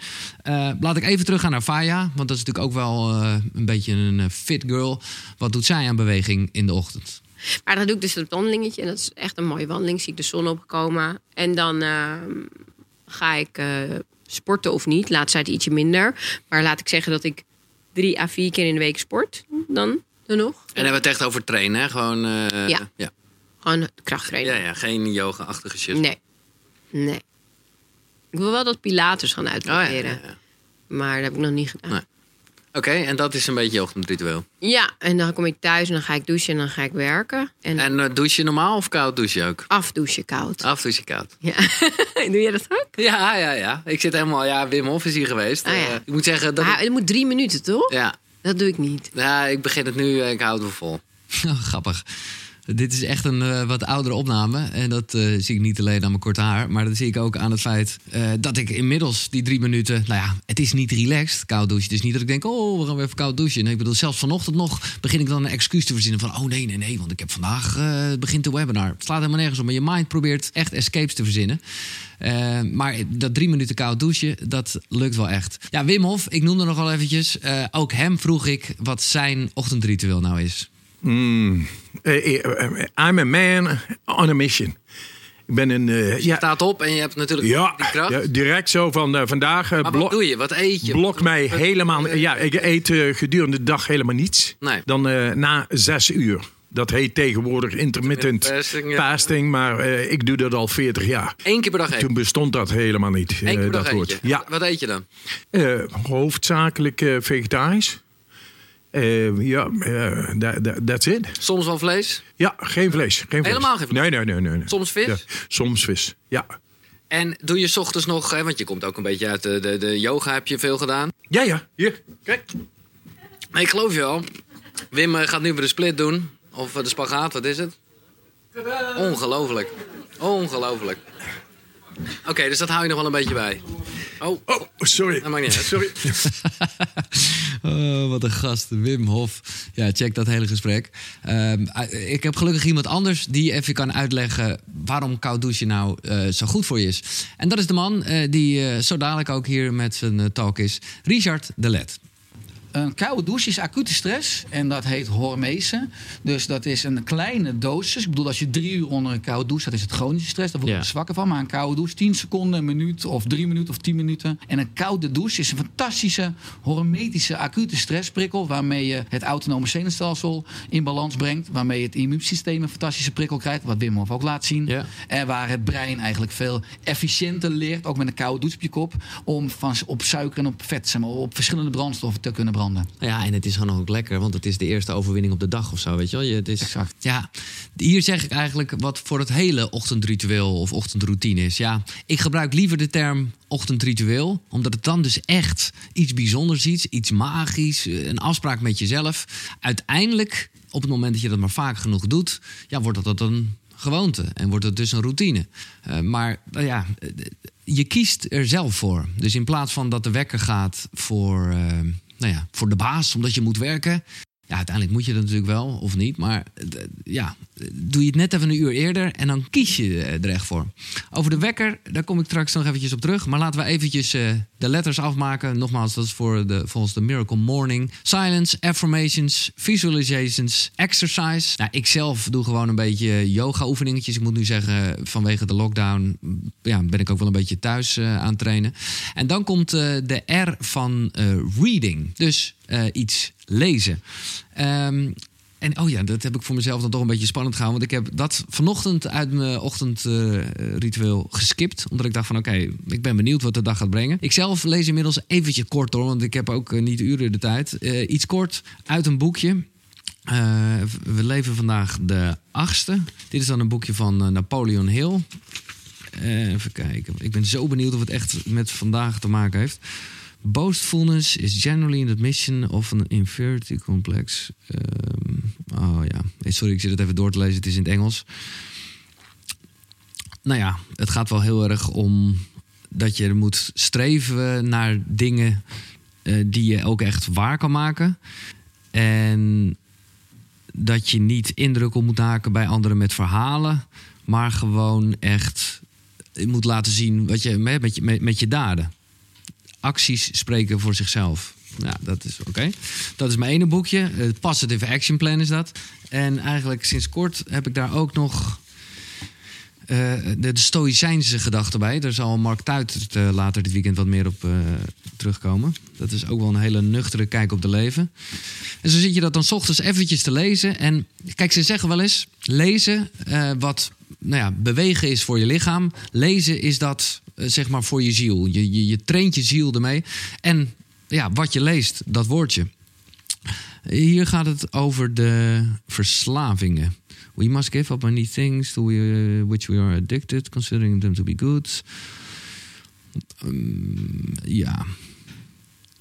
S1: Laat ik even teruggaan naar Faya. Want dat is natuurlijk ook wel een beetje een fit girl. Wat doet zij aan beweging in de ochtend?
S8: Maar dan doe ik dus het wandelingetje. En dat is echt een mooie wandeling. Zie ik de zon opkomen. En dan ehm, ga ik eh, sporten of niet. Laatst zei het ietsje minder. Maar laat ik zeggen dat ik drie à vier keer in de week sport. Dan, dan nog.
S26: En hebben we het echt over trainen, hè? Gewoon, eh,
S8: Ja.
S26: ja.
S8: Gewoon krachttrainen.
S26: Ja, ja, geen yoga-achtige shit.
S8: Nee. Nee. Ik wil wel dat Pilates gaan uitproberen.
S26: Oh, ja,
S8: Maar dat heb ik nog niet gedaan.
S26: Oké, en dat is een beetje je ochtendritueel.
S8: Ja, en dan kom ik thuis en dan ga ik douchen en dan ga ik werken. En,
S26: En uh, douche je normaal of koud douche je ook?
S8: afdouchen koud.
S26: Afdouche koud.
S8: Ja. Doe je dat ook?
S26: Ja, ja, ja. Ik zit helemaal... Ja, Wim Hof is hier geweest.
S8: Ah, ja.
S26: Eh, ik moet zeggen dat... Ik-
S8: het moet drie minuten, toch?
S26: ja.
S8: Dat doe ik niet.
S26: Ja, ik begin het nu. eh, Ik houd het wel vol.
S1: Oh, grappig. Dit is echt een eh, wat oudere opname. En dat eh, zie ik niet alleen aan mijn korte haar. Maar dat zie ik ook aan het feit eh, dat ik inmiddels die drie minuten... Nou ja, het is niet relaxed, koud douchen. Is niet dat ik denk, oh, we gaan weer even koud douchen. Nee, ik bedoel, zelfs vanochtend nog begin ik dan een excuus te verzinnen van... oh nee, nee, nee, want ik heb vandaag begint de webinar. Het slaat helemaal nergens op. Maar je mind probeert echt escapes te verzinnen. Maar dat drie minuten koud douchen, dat lukt wel echt. Ja, Wim Hof, ik noemde nog al eventjes. ook hem vroeg ik wat zijn ochtendritueel nou is.
S27: Mm. Eh, eh, eh, I'm a man on a mission. Ik ben een.
S26: Je
S27: ja,
S26: staat op en je hebt natuurlijk
S27: ja,
S26: die kracht.
S27: ja, direct zo van vandaag.
S26: maar wat doe je? Wat eet je?
S27: Blokt mij helemaal. Ja, ik eet gedurende de dag helemaal niets.
S26: Nee.
S27: Dan na zes uur. Dat heet tegenwoordig intermittent
S26: fasting, ja.
S27: fasting, maar ik doe dat al 40 jaar.
S26: Eén keer per dag eten.
S27: Toen bestond dat helemaal niet.
S26: Eén keer per dag
S27: dat
S26: eet
S27: woord.
S26: je.
S27: Ja,
S26: Wat eet je dan?
S27: hoofdzakelijk vegetarisch. Eh, ja, eh, that, that, that's it.
S26: Soms wel vlees?
S27: Ja, geen vlees. Geen vlees.
S26: Helemaal geen vlees?
S27: Nee, nee, nee. nee, nee.
S26: Soms vis?
S27: Ja, soms vis, ja.
S26: En doe je 's ochtends nog, hè, want je komt ook een beetje uit de, de, de yoga, heb je veel gedaan?
S27: Ja, ja, hier, kijk.
S26: Nee, ik geloof je wel. Wim eh, gaat nu weer de split doen. Of eh, de spagaat, wat is het? Ongelooflijk. Ongelooflijk. Oké, dus dat hou je nog wel een beetje bij. Oh,
S27: oh sorry.
S26: Dat maakt niet uit.
S27: Sorry.
S1: Oh, wat een gast, Wim Hof. Ja, check dat hele gesprek. Ehm, eh, ik heb gelukkig iemand anders die even kan uitleggen waarom koud douchen nou eh, zo goed voor je is. En dat is de man eh, die zo dadelijk ook hier met zijn talk is, Richard de Let.
S2: Een koude douche is acute stress en dat heet hormese. Dus dat is een kleine dosis. Ik bedoel, als je drie uur onder een koude douche staat, is het chronische stress. Daar word je
S1: Ja.
S2: er zwakker van. Maar een koude douche, 10 seconden, een minuut of drie minuten of 10 minuten. En een koude douche is een fantastische hormetische acute stressprikkel. Waarmee je het autonome zenuwstelsel in balans brengt. Waarmee je het immuunsysteem een fantastische prikkel krijgt. Wat Wim Hof ook laat zien. En waar het brein eigenlijk veel efficiënter leert, ook met een koude douche op je kop. Om van, op suiker en op vet, zeg maar, op verschillende brandstoffen te kunnen branden.
S1: Ja, en het is gewoon ook lekker, want het is de eerste overwinning op de dag of zo, weet je wel. Je, het is, exact. Ja, hier zeg ik eigenlijk wat voor het hele ochtendritueel of ochtendroutine is. Ja, ik gebruik liever de term ochtendritueel, omdat het dan dus echt iets bijzonders is, iets magisch, eh, een afspraak met jezelf. Uiteindelijk, op het moment dat je dat maar vaak genoeg doet, ja, wordt dat een gewoonte en wordt het dus een routine. Eh, maar nou ja, eh, je kiest er zelf voor. Dus in plaats van dat de wekker gaat voor, eh, nou ja, voor de baas, omdat je moet werken. Ja, uiteindelijk moet je dat natuurlijk wel, of niet. Maar eh, ja, doe je het net even een uur eerder en dan kies je eh, er echt voor. Over de wekker, daar kom ik straks nog eventjes op terug. Maar laten we eventjes eh, de letters afmaken. Nogmaals, dat is voor de, volgens de Miracle Morning. Silence, affirmations, visualizations, exercise. Nou, ik zelf doe gewoon een beetje yoga oefeningetjes. Ik moet nu zeggen, vanwege de lockdown mm, ja, ben ik ook wel een beetje thuis eh, aan het trainen. En dan komt de R van reading. Dus iets lezen. Ehm, en oh ja, dat heb ik voor mezelf dan toch een beetje spannend gehouden. Want ik heb dat vanochtend uit mijn ochtendritueel geskipt. Omdat ik dacht van oké, ik ben benieuwd wat de dag gaat brengen. Ik zelf lees inmiddels eventjes kort hoor. Want ik heb ook eh, niet uren de tijd. Eh, iets kort uit een boekje. Eh, we leven vandaag de achtste. Dit is dan een boekje van Napoleon Hill. Even kijken. Ik ben zo benieuwd of het echt met vandaag te maken heeft. Boastfulness is generally an admission of an inferiority complex. Ehm, oh ja, sorry, ik zit het even door te lezen. Het is in het Engels. Nou ja, het gaat wel heel erg om dat je moet streven naar dingen eh, die je ook echt waar kan maken. En dat je niet indruk op moet maken bij anderen met verhalen, maar gewoon echt moet laten zien wat je met, met, met je daden. Acties spreken voor zichzelf. Ja, dat is oké. Dat is mijn ene boekje. Het Positive Action Plan is dat. En eigenlijk sinds kort heb ik daar ook nog eh, de, stoïcijnse gedachte bij. Daar zal Mark Tuitert eh, later dit weekend wat meer op eh, terugkomen. Dat is ook wel een hele nuchtere kijk op de leven. En zo zit je dat dan ochtends eventjes te lezen. En kijk, ze zeggen wel eens: lezen eh, wat nou ja, bewegen is voor je lichaam. Lezen is dat eh, zeg maar voor je ziel. Je, je, je traint je ziel ermee. En ja, wat je leest, dat woordje. Hier gaat het over de verslavingen. We must give up many things to we- which we are addicted, considering them to be good. Um, ja.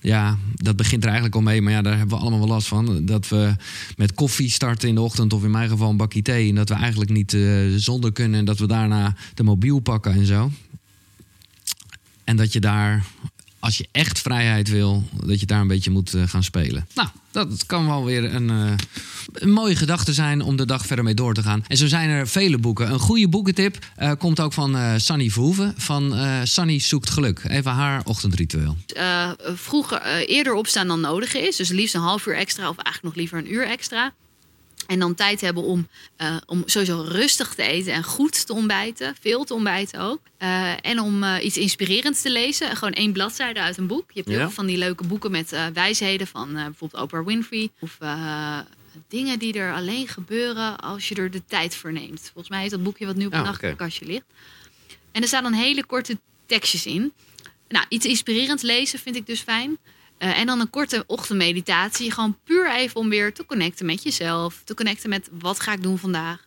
S1: Ja, dat begint er eigenlijk al mee, maar ja, daar hebben we allemaal wel last van. Dat we met koffie starten in de ochtend, of in mijn geval een bakje thee. En dat we eigenlijk niet eh, zonder kunnen. En dat we daarna de mobiel pakken en zo. En dat je daar, als je echt vrijheid wil, dat je daar een beetje moet eh, gaan spelen. Nou, dat kan wel weer een, eh, een mooie gedachte zijn om de dag verder mee door te gaan. En zo zijn er vele boeken. Een goede boekentip eh, komt ook van eh Sunny Verhoeven. Van Sunny zoekt geluk. Even haar ochtendritueel.
S12: vroeger eerder opstaan dan nodig is. Dus liefst een half uur extra of eigenlijk nog liever een uur extra. En dan tijd hebben om, eh, om sowieso rustig te eten en goed te ontbijten. Veel te ontbijten ook. Eh, en om eh, iets inspirerends te lezen. Gewoon één bladzijde uit een boek. Je hebt heel
S28: Ja.
S12: veel van die leuke boeken met wijsheden van bijvoorbeeld Oprah Winfrey. Of dingen die er alleen gebeuren als je er de tijd voor neemt. Volgens mij is dat boekje wat nu op het
S26: Oh,
S12: nachtkastje ligt. En er staan dan hele korte tekstjes in. Nou, iets inspirerends lezen vind ik dus fijn. Eh, en dan een korte ochtendmeditatie. Gewoon puur even om weer te connecten met jezelf. Te connecten met wat ga ik doen vandaag.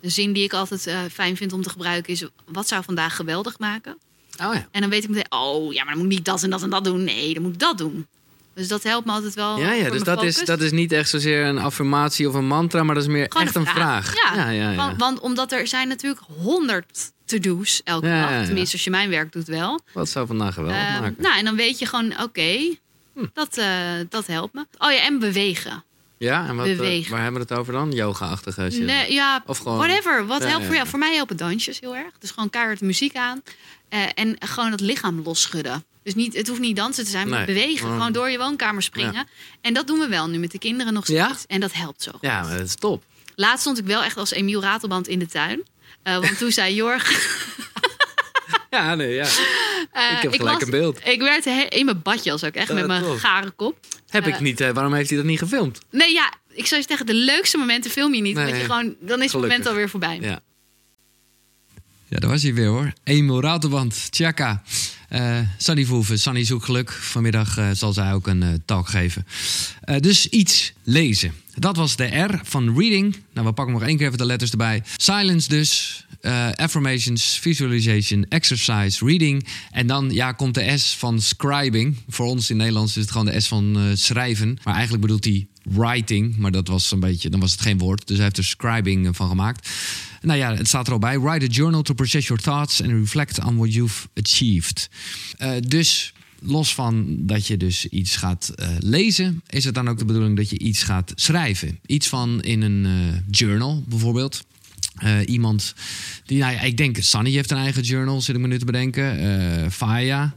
S12: Een zin die ik altijd eh, fijn vind om te gebruiken is... wat zou vandaag geweldig maken?
S26: Oh ja.
S12: En dan weet ik meteen, oh ja, maar dan moet ik niet dat en dat en dat doen. Nee, dan moet ik dat doen. Dus dat helpt me altijd wel
S26: Ja, ja dus dat is, dat is niet echt zozeer een affirmatie of een mantra, maar dat is meer
S12: Gewoon
S26: echt een vraag.
S12: Ja,
S26: ja, ja, ja.
S12: Want, want omdat er zijn natuurlijk honderd to-do's elke dag. Tenminste, als je mijn werk doet wel.
S26: Wat zou vandaag geweldig
S12: Ehm,
S26: maken?
S12: nou, en dan weet je gewoon, oké,
S26: Hm.
S12: dat, eh, dat helpt me. Oh ja, en bewegen.
S26: ja, en wat,
S12: bewegen.
S26: waar hebben we het over dan? Yoga-achtige shit?
S12: Nee, ja,
S26: Of gewoon-
S12: whatever. Wat
S26: Ja,
S12: helpt
S26: ja,
S12: voor jou?
S26: ja.
S12: Voor mij helpen dansjes heel erg. Dus gewoon keihard muziek aan. eh, en gewoon het lichaam losschudden. Dus niet, het hoeft niet dansen te zijn, maar
S26: Nee.
S12: bewegen. Gewoon door je woonkamer springen.
S26: Ja.
S12: En dat doen we wel nu met de kinderen nog
S26: Ja?
S12: steeds. En dat helpt zo.
S26: Ja, maar dat is top.
S12: Laatst stond ik wel echt als Emiel Ratelband in de tuin. Want toen zei Jorg...
S26: Ja, nee, ja.
S12: Eh,
S26: ik heb gelijk
S12: was-
S26: een beeld.
S12: Ik werd in mijn badjas ook echt met mijn
S26: tof.
S12: gare kop.
S26: Heb
S12: Eh,
S26: ik niet. eh, waarom heeft hij dat niet gefilmd?
S12: Nee, ja, ik zou je zeggen, de leukste momenten film je niet.
S26: Nee.
S12: want je gewoon, dan is het moment alweer voorbij.
S26: Ja.
S1: Ja, daar was hij weer hoor. Emil Ratelband, Tjaka. Eh Sunny Verhoeven, Sunny zoekt geluk. Vanmiddag eh, zal zij ook een eh, talk geven. Eh, dus iets lezen. Dat was de R van reading. Nou, we pakken nog één keer even de letters erbij. Silence dus. Eh, affirmations, visualization, exercise, reading. En dan ja, komt de S van scribing. Voor ons in Nederlands is het gewoon de S van eh, schrijven. Maar eigenlijk bedoelt hij writing. Maar dat was een beetje, dan was het geen woord. Dus hij heeft er scribing eh, van gemaakt. Nou ja, het staat er al bij. Write a journal to process your thoughts and reflect on what you've achieved. Dus los van dat je dus iets gaat lezen, is het dan ook de bedoeling dat je iets gaat schrijven. Iets van in een journal bijvoorbeeld. Eh, iemand die, nou ja, ik denk, Sunny heeft een eigen journal, zit ik me nu te bedenken. Eh Faya.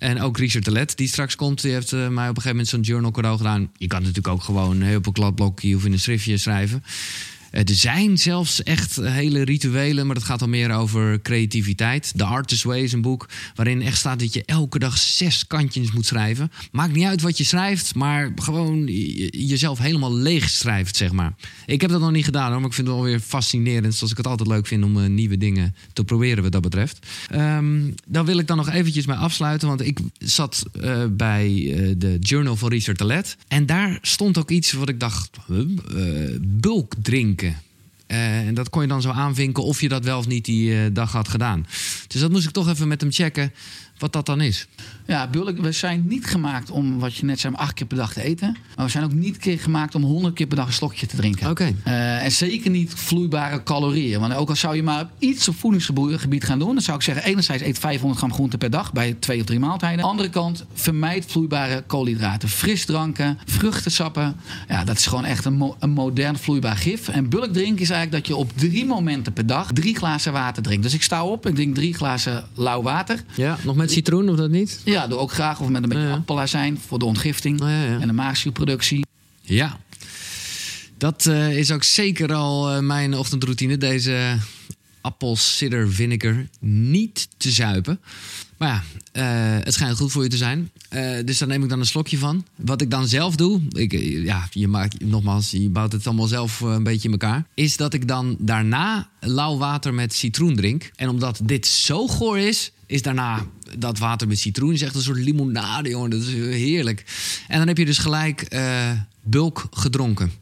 S1: En ook Richard de Let, die straks komt, die heeft eh, mij op een gegeven moment zo'n journal cadeau gedaan. Je kan natuurlijk ook gewoon heel op een kladblokje of in een schriftje schrijven. Eh, Er zijn zelfs echt hele rituelen, maar dat gaat dan meer over creativiteit. The Artist's Way is een boek waarin echt staat dat je elke dag zes kantjes moet schrijven. Maakt niet uit wat je schrijft, maar gewoon je- jezelf helemaal leeg schrijft, zeg maar. Ik heb dat nog niet gedaan maar ik vind het wel weer fascinerend. Zoals ik het altijd leuk vind om eh, nieuwe dingen te proberen wat dat betreft. Ehm, dan wil ik dan nog eventjes mee afsluiten, want ik zat eh, bij eh, de Journal van Richard de Let. En daar stond ook iets wat ik dacht, huh, eh, en dat kon je dan zo aanvinken of je dat wel of niet die eh, dag had gedaan. Dus dat moest ik toch even met hem checken wat dat dan is.
S2: Ja, bulk, we zijn niet gemaakt om, wat je net zei, acht keer per dag te eten. Maar we zijn ook niet keer gemaakt om honderd keer per dag een slokje te drinken.
S1: Oké.
S2: Eh, en zeker niet vloeibare calorieën. Want ook al zou je maar iets op voedingsgebied gaan doen... dan zou ik zeggen, enerzijds eet 500 gram groente per dag... bij twee of drie maaltijden. Andere kant, vermijd vloeibare koolhydraten. Frisdranken, vruchtensappen. Ja, dat is gewoon echt een, mo- een modern vloeibaar gif. En bulk drinken is eigenlijk dat je op drie momenten per dag... drie glazen water drinkt. Dus ik sta op, ik drink drie glazen lauw water...
S26: Ja, nog met citroen of dat niet?
S2: Ja, doe ook graag. Of met een beetje appelazijn voor de ontgifting. En de maagzuurproductie.
S1: Ja, dat eh, is ook zeker al eh, mijn ochtendroutine. Deze appelsider vinegar niet te zuipen. Maar ja, eh, het schijnt goed voor je te zijn. Dus daar neem ik dan een slokje van. Wat ik dan zelf doe, ik, ja, je maakt, nogmaals, je bouwt het allemaal zelf een beetje in elkaar. Is dat ik dan daarna lauw water met citroen drink. En omdat dit zo goor is, is daarna dat water met citroen is echt een soort limonade, jongen. Dat is heerlijk. En dan heb je dus gelijk eh, bulk gedronken.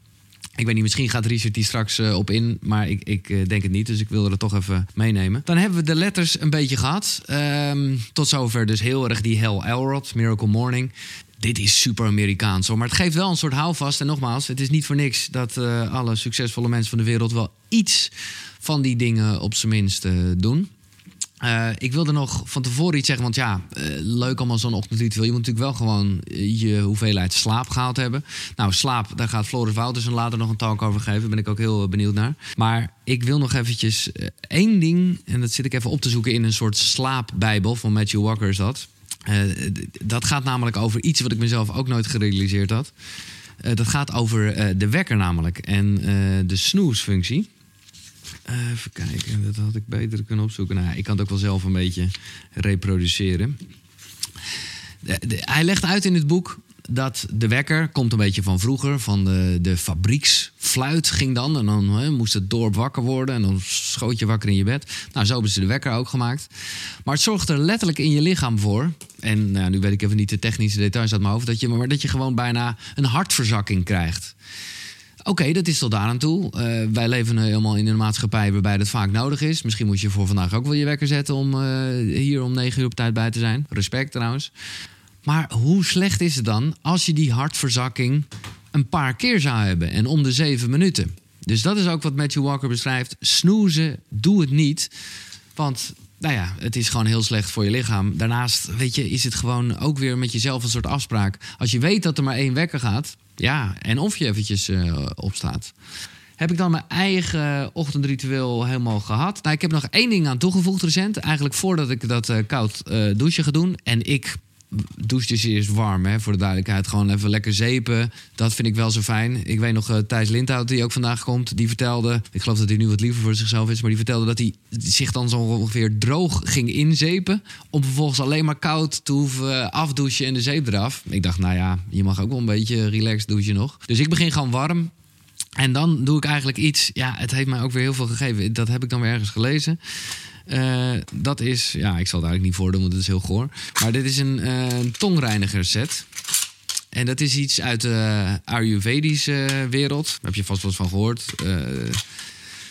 S1: Ik weet niet, misschien gaat Richard die straks eh, op in, maar ik, ik eh, denk het niet. Dus ik wilde het toch even meenemen. Dan hebben we de letters een beetje gehad. Ehm, tot zover dus heel erg die Hell Elrod, Miracle Morning. Dit is super Amerikaans hoor, maar het geeft wel een soort houvast. En nogmaals, het is niet voor niks dat alle succesvolle mensen van de wereld wel iets van die dingen op zijn minst doen. Eh, ik wilde nog van tevoren iets zeggen, want ja, eh, leuk allemaal zo'n ochtendritueel. Je moet natuurlijk wel gewoon eh, je hoeveelheid slaap gehaald hebben. Nou, slaap, daar gaat Floris Wouters een later nog een talk over geven. Daar ben ik ook heel benieuwd naar. Maar ik wil nog eventjes één ding, en dat zit ik even op te zoeken in een soort slaapbijbel van Matthew Walker is dat. Dat gaat namelijk over iets wat ik mezelf ook nooit gerealiseerd had. Dat gaat over de wekker namelijk en de snoesfunctie. Eh, even kijken, dat had ik beter kunnen opzoeken. Nou, ik kan het ook wel zelf een beetje reproduceren. Hij legt uit in het boek dat de wekker komt een beetje van vroeger. Van de, de fabrieksfluit ging dan. En dan moest het dorp wakker worden. En dan schoot je wakker in je bed. Nou, zo hebben ze de wekker ook gemaakt. Maar het zorgt er letterlijk in je lichaam voor. En nou, nu weet ik even niet de technische details uit mijn hoofd. Dat je, maar dat je gewoon bijna een hartverzakking krijgt. Oké, dat is tot daar aan toe. Eh, wij leven helemaal in een maatschappij waarbij dat vaak nodig is. Misschien moet je voor vandaag ook wel je wekker zetten om eh, hier om negen uur op tijd bij te zijn. Respect trouwens. Maar hoe slecht is het dan als je die hartverzakking een paar keer zou hebben en om de zeven minuten? Dus dat is ook wat Matthew Walker beschrijft. Snoezen, doe het niet. Want nou ja, het is gewoon heel slecht voor je lichaam. Daarnaast, weet je, is het gewoon ook weer met jezelf een soort afspraak. Als je weet dat er maar één wekker gaat, ja, en of je eventjes eh, opstaat. Heb ik dan mijn eigen ochtendritueel helemaal gehad? Nou, ik heb nog één ding aan toegevoegd recent. Eigenlijk voordat ik dat eh, koud eh, douchen ga doen. En ik douche dus eerst warm, hè, voor de duidelijkheid. Gewoon even lekker zeepen. Dat vind ik wel zo fijn. Ik weet nog, uh, Thijs Lindhout, die ook vandaag komt, die vertelde... Ik geloof dat hij nu wat liever voor zichzelf is... maar die vertelde dat hij zich dan zo ongeveer droog ging inzepen... om vervolgens alleen maar koud te hoeven afdouchen en de zeep eraf. Ik dacht, nou ja, je mag ook wel een beetje relaxed douchen nog. Dus ik begin gewoon warm. En dan doe ik eigenlijk iets... Ja, het heeft mij ook weer heel veel gegeven. Dat heb ik dan weer ergens gelezen. Uh, dat is, ja, ik zal het eigenlijk niet voordoen, want het is heel goor. Maar dit is een uh, tongreiniger set. En dat is iets uit de Ayurvedische wereld. Daar heb je vast wel eens van gehoord.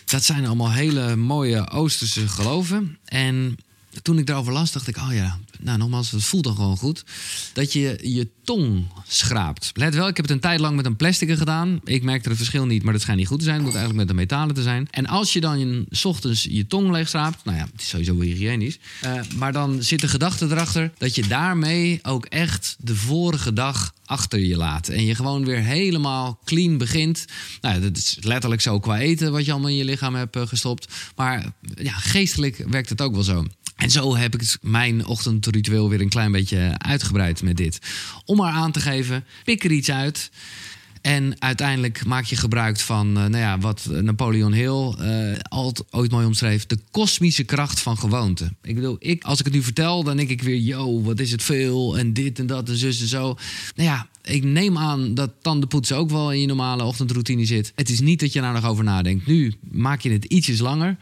S1: Dat zijn allemaal hele mooie Oosterse geloven. En toen ik daarover las, dacht ik, oh ja, nou nogmaals, het voelt dan gewoon goed. Dat je je tong schraapt. Let wel, ik heb het een tijd lang met een plastic gedaan. Ik merkte het verschil niet, maar dat schijnt niet goed te zijn. Het moet eigenlijk met een metalen te zijn. En als je dan je, s ochtends je tong leeg schraapt, nou ja, het is sowieso hygiënisch. Uh, maar dan zit de gedachte erachter dat je daarmee ook echt de vorige dag achter je laat. En je gewoon weer helemaal clean begint. Nou, dat is letterlijk zo qua eten wat je allemaal in je lichaam hebt uh, gestopt. Maar ja, geestelijk werkt het ook wel zo. En zo heb ik mijn ochtendritueel weer een klein beetje uitgebreid met dit. Om maar aan te geven, pik er iets uit. En uiteindelijk maak je gebruik van uh, nou ja, wat Napoleon Hill uh, altijd ooit mooi omschreef: de kosmische kracht van gewoonte. Ik bedoel, ik, als ik het nu vertel, dan denk ik weer: yo, wat is het veel en dit en dat en zus en zo. Nou ja, ik neem aan dat tandenpoetsen ook wel in je normale ochtendroutine zit. Het is niet dat je daar nog over nadenkt. Nu maak je het ietsjes langer.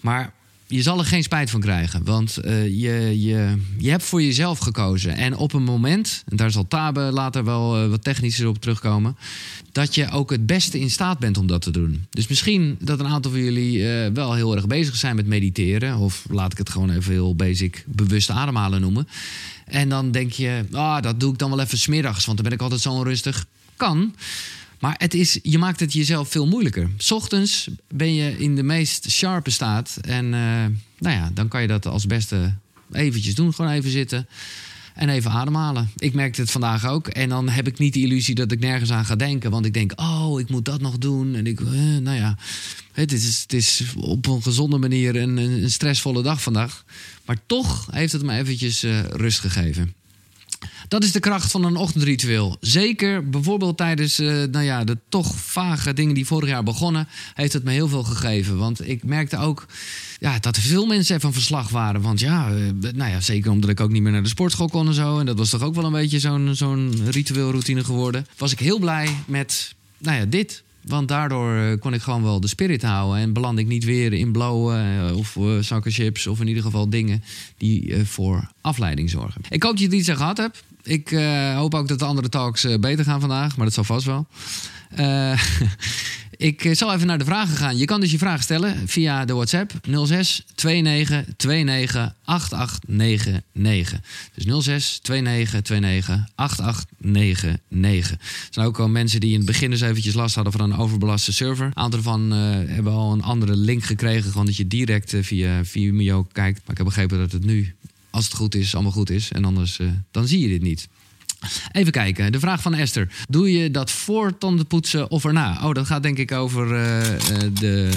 S1: Maar je zal er geen spijt van krijgen. Want uh, je, je, je hebt voor jezelf gekozen. En op een moment, en daar zal Tabe later wel uh, wat technischer op terugkomen. Dat je ook het beste in staat bent om dat te doen. Dus misschien dat een aantal van jullie uh, wel heel erg bezig zijn met mediteren. Of laat ik het gewoon even heel basic bewust ademhalen noemen. En dan denk je, ah, dat doe ik dan wel even smiddags. Want dan ben ik altijd zo onrustig. Kan. Maar het is, je maakt het jezelf veel moeilijker. Ochtends ben je in de meest sharpe staat. En uh, nou ja, dan kan je dat als beste eventjes doen. Gewoon even zitten en even ademhalen. Ik merkte het vandaag ook. En dan heb ik niet de illusie dat ik nergens aan ga denken. Want ik denk, oh, ik moet dat nog doen. En ik, eh, nou ja, het is, het is op een gezonde manier een, een stressvolle dag vandaag. Maar toch heeft het me eventjes uh, rust gegeven. Dat is de kracht van een ochtendritueel. Zeker bijvoorbeeld tijdens uh, nou ja, de toch vage dingen die vorig jaar begonnen, heeft het me heel veel gegeven. Want ik merkte ook ja, dat veel mensen van verslag waren. Want ja, uh, nou ja, zeker omdat ik ook niet meer naar de sportschool kon en zo. En dat was toch ook wel een beetje zo'n zo'n ritueelroutine geworden. Was ik heel blij met nou ja, dit. Want daardoor uh, kon ik gewoon wel de spirit houden. En beland ik niet weer in blauwe uh, of uh, zakken chips. Of in ieder geval dingen die voor afleiding zorgen. Ik hoop dat je er iets aan gehad hebt. Ik hoop ook dat de andere talks beter gaan vandaag. Maar dat zal vast wel. ik zal even naar de vragen gaan. Je kan dus je vraag stellen via de WhatsApp 06 29 29 8899. Dus 06 29 29 8899. Er zijn ook al mensen die in het begin dus eventjes last hadden van een overbelaste server. Een aantal van uh, hebben al een andere link gekregen. Gewoon dat je direct uh, via Vimeo kijkt. Maar ik heb begrepen dat het nu, als het goed is, allemaal goed is. En anders dan zie je dit niet. Even kijken, de vraag van Esther. Doe je dat voor tandenpoetsen of erna? Oh, dat gaat denk ik over uh, de,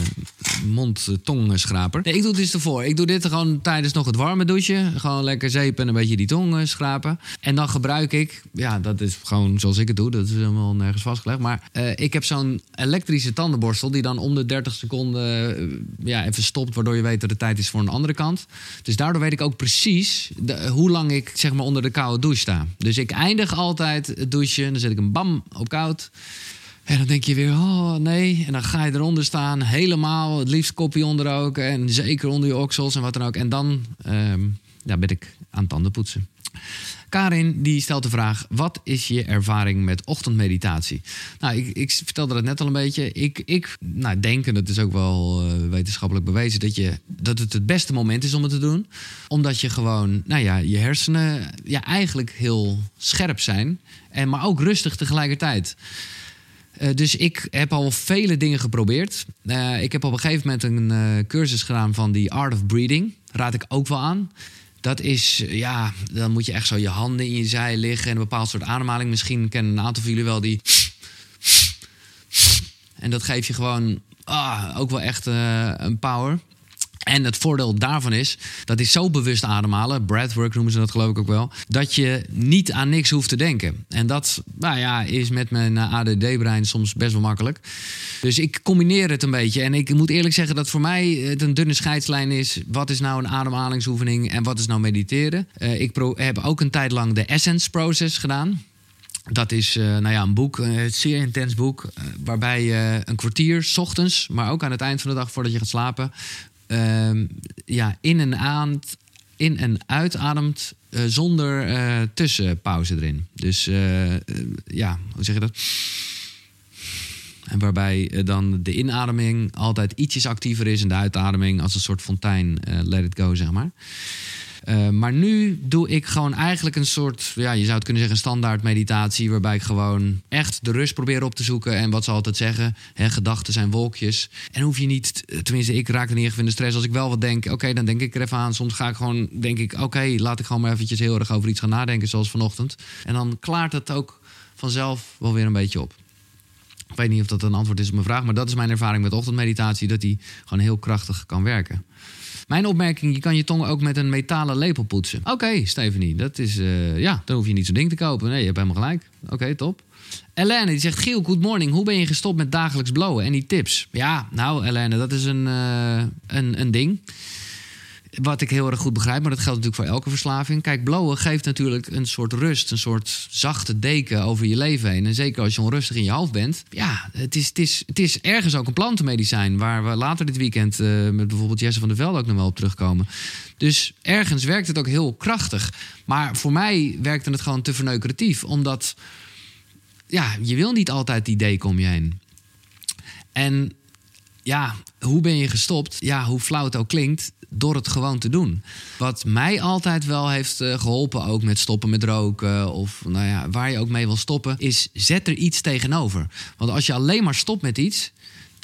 S1: mond-tongschraper. Nee, ik doe het dus ervoor. Ik doe dit gewoon tijdens nog het warme douchen. Gewoon lekker zeep en een beetje die tong eh, schrapen. En dan gebruik ik, ja, dat is gewoon zoals ik het doe. Dat is helemaal nergens vastgelegd. Maar eh, ik heb zo'n elektrische tandenborstel die dan om de 30 seconden eh, ja, even stopt. Waardoor je weet dat het tijd is voor een andere kant. Dus daardoor weet ik ook precies de- hoe lang ik zeg maar onder de koude douche sta. Dus ik eindig altijd het douchen. Dan zet ik hem bam op koud. En dan denk je weer, oh nee. En dan ga je eronder staan, helemaal. Het liefst kopje onder ook. En zeker onder je oksels en wat dan ook. En dan ehm, ja, ben ik aan tanden poetsen. Karin die stelt de vraag: wat is je ervaring met ochtendmeditatie? Nou, ik, ik vertelde dat net al een beetje. Ik, ik nou, denk, en dat is ook wel eh, wetenschappelijk bewezen, dat, je, dat het het beste moment is om het te doen. Omdat je gewoon, nou ja, je hersenen ja, eigenlijk heel scherp zijn. En, maar ook rustig tegelijkertijd. Eh, dus ik heb al vele dingen geprobeerd. Eh, ik heb op een gegeven moment een cursus gedaan van The Art of Breathing. Raad ik ook wel aan. Dat is, eh, ja, dan moet je echt zo je handen in je zij liggen en een bepaald soort ademhaling. Misschien kennen een aantal van jullie wel die. En dat geeft je gewoon ah, ook wel echt eh, een power. En het voordeel daarvan is, dat is zo bewust ademhalen, breathwork noemen ze dat geloof ik ook wel, dat je niet aan niks hoeft te denken. En dat nou ja, is met mijn ADD-brein soms best wel makkelijk. Dus ik combineer het een beetje. En ik moet eerlijk zeggen dat voor mij het een dunne scheidslijn is. Wat is nou een ademhalingsoefening en wat is nou mediteren? Eh, ik heb ook een tijd lang de Essence Process gedaan. Dat is eh, nou ja, een boek, een zeer intens boek, eh, waarbij je een kwartier, 's ochtends, maar ook aan het eind van de dag voordat je gaat slapen, ehm, ja, in en, aan, in en uitademt eh, zonder eh, tussenpauze erin. Dus eh, ja, hoe zeg je dat? En waarbij dan de inademing altijd ietsjes actiever is en de uitademing als een soort fontein, let it go, zeg maar. Eh, maar nu doe ik gewoon eigenlijk een soort, ja, je zou het kunnen zeggen, standaard meditatie. Waarbij ik gewoon echt de rust probeer op te zoeken. En wat ze altijd zeggen, hè, gedachten zijn wolkjes. En hoef je niet, tenminste, ik raak er niet echt in de stress. Als ik wel wat denk, oké, dan denk ik er even aan. Soms ga ik gewoon, denk ik, oké, laat ik gewoon maar eventjes heel erg over iets gaan nadenken, zoals vanochtend. En dan klaart het ook vanzelf wel weer een beetje op. Ik weet niet of dat een antwoord is op mijn vraag, maar dat is mijn ervaring met ochtendmeditatie, dat die gewoon heel krachtig kan werken. Mijn opmerking, je kan je tong ook met een metalen lepel poetsen. Oké, Stephanie, dat is, eh, ja, dan hoef je niet zo'n ding te kopen. Nee, je hebt helemaal gelijk. Oké, top. Elene die zegt, Giel, good morning. Hoe ben je gestopt met dagelijks blowen? En die tips? Ja, nou Elene, dat is een, eh, een, een ding. Wat ik heel erg goed begrijp, maar dat geldt natuurlijk voor elke verslaving. Kijk, blowen geeft natuurlijk een soort rust, een soort zachte deken over je leven heen. En zeker als je onrustig in je hoofd bent. Ja, het is, het is, het is ergens ook een plantenmedicijn. Waar we later dit weekend eh, met bijvoorbeeld Jesse van der Velde ook nog wel op terugkomen. Dus ergens werkt het ook heel krachtig. Maar voor mij werkte het gewoon te verneukeratief. Omdat, ja, je wil niet altijd die deken om je heen. En ja, hoe ben je gestopt? Ja, hoe flauw het ook klinkt, door het gewoon te doen. Wat mij altijd wel heeft eh, geholpen, ook met stoppen met roken... of nou ja, waar je ook mee wil stoppen, is zet er iets tegenover. Want als je alleen maar stopt met iets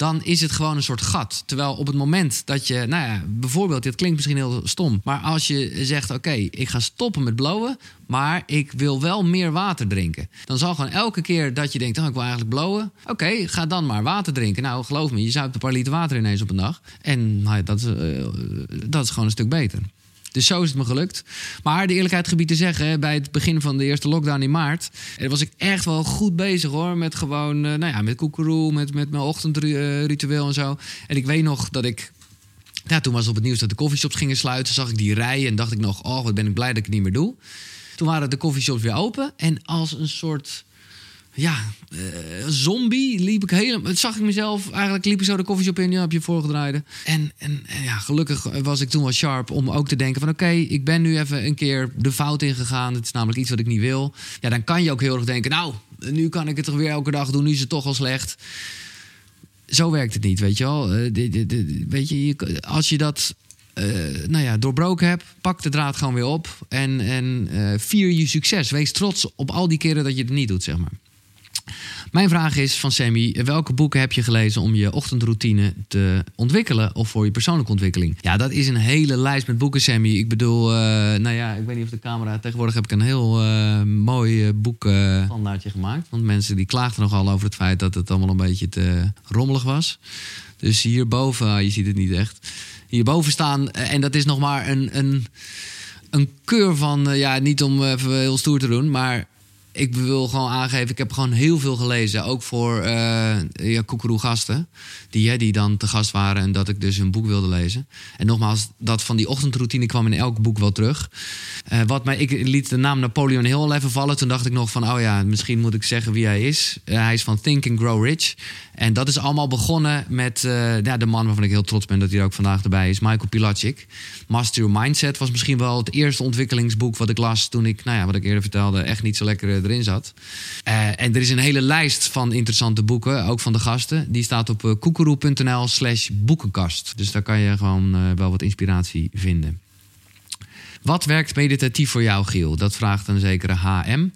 S1: dan is het gewoon een soort gat. Terwijl op het moment dat je, nou ja, bijvoorbeeld, dit klinkt misschien heel stom, maar als je zegt: Oké, ik ga stoppen met blowen, maar ik wil wel meer water drinken. Dan zal gewoon elke keer dat je denkt: oh, ik wil eigenlijk blowen, oké, ga dan maar water drinken. Nou, geloof me, je zuipt een paar liter water ineens op een dag. En nou ja, dat, is, eh, dat is gewoon een stuk beter. Dus zo is het me gelukt. Maar de eerlijkheid gebied te zeggen, bij het begin van de eerste lockdown in maart, eh, was ik echt wel goed bezig hoor. Met gewoon, eh, nou ja, met koekeroe, met, met mijn ochtendritueel en zo. En ik weet nog dat ik. Ja, toen was op het nieuws dat de coffeeshops gingen sluiten. Zag ik die rijen en dacht ik nog, oh, wat ben ik blij dat ik het niet meer doe. Toen waren de coffeeshops weer open. En als een soort ja, eh, zombie liep ik helemaal. Zag ik mezelf, eigenlijk liep ik zo de koffieshop in, ja, heb je voorgedraaid. En, en, ja, gelukkig was ik toen wel sharp om ook te denken: van oké, ik ben nu even een keer de fout ingegaan. Het is namelijk iets wat ik niet wil. Ja, dan kan je ook heel erg denken: nou, nu kan ik het toch weer elke dag doen, nu is het toch al slecht. Zo werkt het niet, weet je wel. Eh, weet je, als je dat eh, nou ja, doorbroken hebt, pak de draad gewoon weer op. En, en vier je succes. Wees trots op al die keren dat je het niet doet, zeg maar. Mijn vraag is van Sammy: welke boeken heb je gelezen om je ochtendroutine te ontwikkelen of voor je persoonlijke ontwikkeling? Ja, dat is een hele lijst met boeken, Sammy. Ik bedoel, eh, nou ja, ik weet niet of de camera. Tegenwoordig heb ik een heel eh, mooi eh, boekstandaardje gemaakt. Want mensen die klaagden nogal over het feit dat het allemaal een beetje te rommelig was. Dus hierboven, ah, je ziet het niet echt. Hierboven staan, en dat is nog maar een, een, een keur van, ja, niet om even heel stoer te doen, maar ik wil gewoon aangeven, ik heb gewoon heel veel gelezen. Ook voor eh ja, gasten, die, hè, die dan te gast waren en dat ik dus een boek wilde lezen. En nogmaals, dat van die ochtendroutine kwam in elk boek wel terug. Eh, wat mij, ik liet de naam Napoleon al even vallen. Toen dacht ik nog van, oh ja, misschien moet ik zeggen wie hij is. Eh, hij is van Think and Grow Rich. En dat is allemaal begonnen met eh, ja, de man waarvan ik heel trots ben dat hij er ook vandaag erbij is, Michael Pilacic. Master Your Mindset was misschien wel het eerste ontwikkelingsboek wat ik las toen ik, nou ja, wat ik eerder vertelde, echt niet zo lekker eh, erin zat. Eh, en er is een hele lijst van interessante boeken, ook van de gasten. Die staat op koekeroe.nl slash boekenkast. Dus daar kan je gewoon wel wat inspiratie vinden. Wat werkt meditatief voor jou, Giel? Dat vraagt een zekere HM.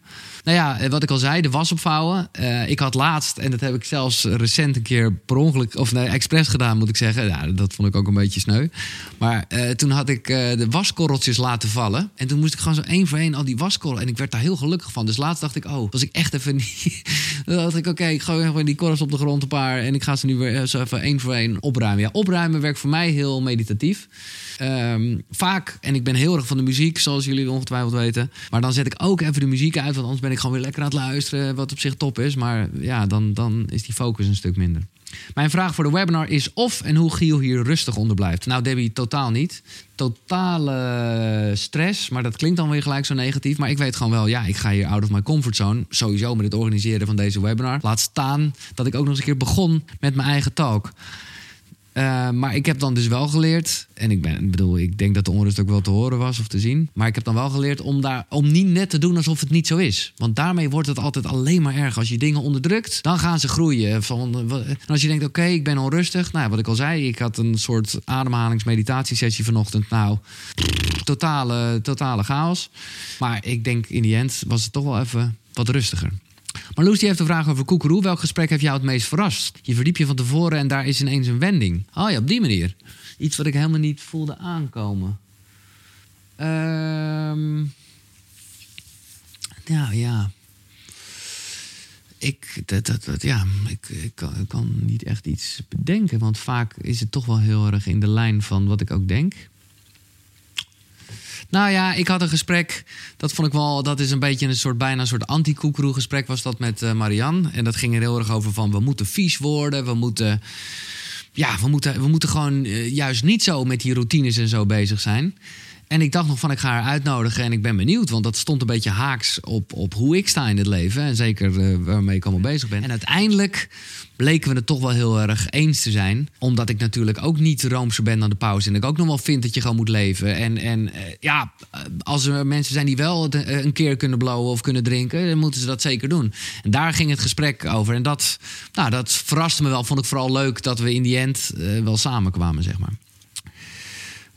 S1: Nou ja, eh, wat ik al zei, de was opvouwen. Eh, ik had laatst, en dat heb ik zelfs recent een keer per ongeluk, of nee, expres gedaan, moet ik zeggen. Ja, dat vond ik ook een beetje sneu. Maar eh, toen had ik de waskorreltjes laten vallen. En toen moest ik gewoon zo één voor één al die waskorrel. En ik werd daar heel gelukkig van. Dus laatst dacht ik, oh, was ik echt even niet. Dan dacht ik, oké, ik gooi gewoon die korrels op de grond een paar. En ik ga ze nu weer zo even één voor één opruimen. Ja, opruimen werkt voor mij heel meditatief. Ehm, vaak, en ik ben heel erg van de muziek, zoals jullie ongetwijfeld weten. Maar dan zet ik ook even de muziek uit, want anders ben ik gewoon weer lekker aan het luisteren. Wat op zich top is. Maar ja, dan, dan is die focus een stuk minder. Mijn vraag voor de webinar is of en hoe Giel hier rustig onder blijft. Nou, Debbie, totaal niet. Totale stress, maar dat klinkt dan weer gelijk zo negatief. Maar ik weet gewoon wel, ja, ik ga hier out of my comfortzone. Sowieso met het organiseren van deze webinar. Laat staan dat ik ook nog eens een keer begon met mijn eigen talk. Uh, maar ik heb dan dus wel geleerd, en ik, ben, bedoel, ik denk dat de onrust ook wel te horen was of te zien. Maar ik heb dan wel geleerd om, daar, om niet net te doen alsof het niet zo is. Want daarmee wordt het altijd alleen maar erg. Als je dingen onderdrukt, dan gaan ze groeien. Van, en als je denkt, oké, ik ben onrustig. Nou, wat ik al zei, ik had een soort ademhalingsmeditatiesessie vanochtend. Nou, totale, totale chaos. Maar ik denk in die end was het toch wel even wat rustiger. Maar Lucy heeft een vraag over Koekeroe. Welk gesprek heeft jou het meest verrast? Je verdiep je van tevoren en daar is ineens een wending. Oh ja, op die manier. Iets wat ik helemaal niet voelde aankomen. Ehm nou ja. Ik, dat, dat, ja, ik, ik kan niet echt iets bedenken. Want vaak is het toch wel heel erg in de lijn van wat ik ook denk. Nou ja, ik had een gesprek. Dat vond ik wel. Dat is een beetje een soort bijna een soort anti-koekeroe gesprek was dat met uh, Marianne. En dat ging er heel erg over van we moeten vies worden. We moeten. Ja, we moeten, we moeten gewoon uh, juist niet zo met die routines en zo bezig zijn. En ik dacht nog van ik ga haar uitnodigen en ik ben benieuwd. Want dat stond een beetje haaks op, op hoe ik sta in het leven. En zeker uh, waarmee ik allemaal bezig ben. En uiteindelijk bleken we het toch wel heel erg eens te zijn. Omdat ik natuurlijk ook niet roomser ben dan de pauze. En ik ook nog wel vind dat je gewoon moet leven. En, en uh, ja, als er mensen zijn die wel een keer kunnen blowen of kunnen drinken... dan moeten ze dat zeker doen. En daar ging het gesprek over. En dat, nou, dat verraste me wel. Vond ik vooral leuk dat we in die end uh, wel samenkwamen, zeg maar.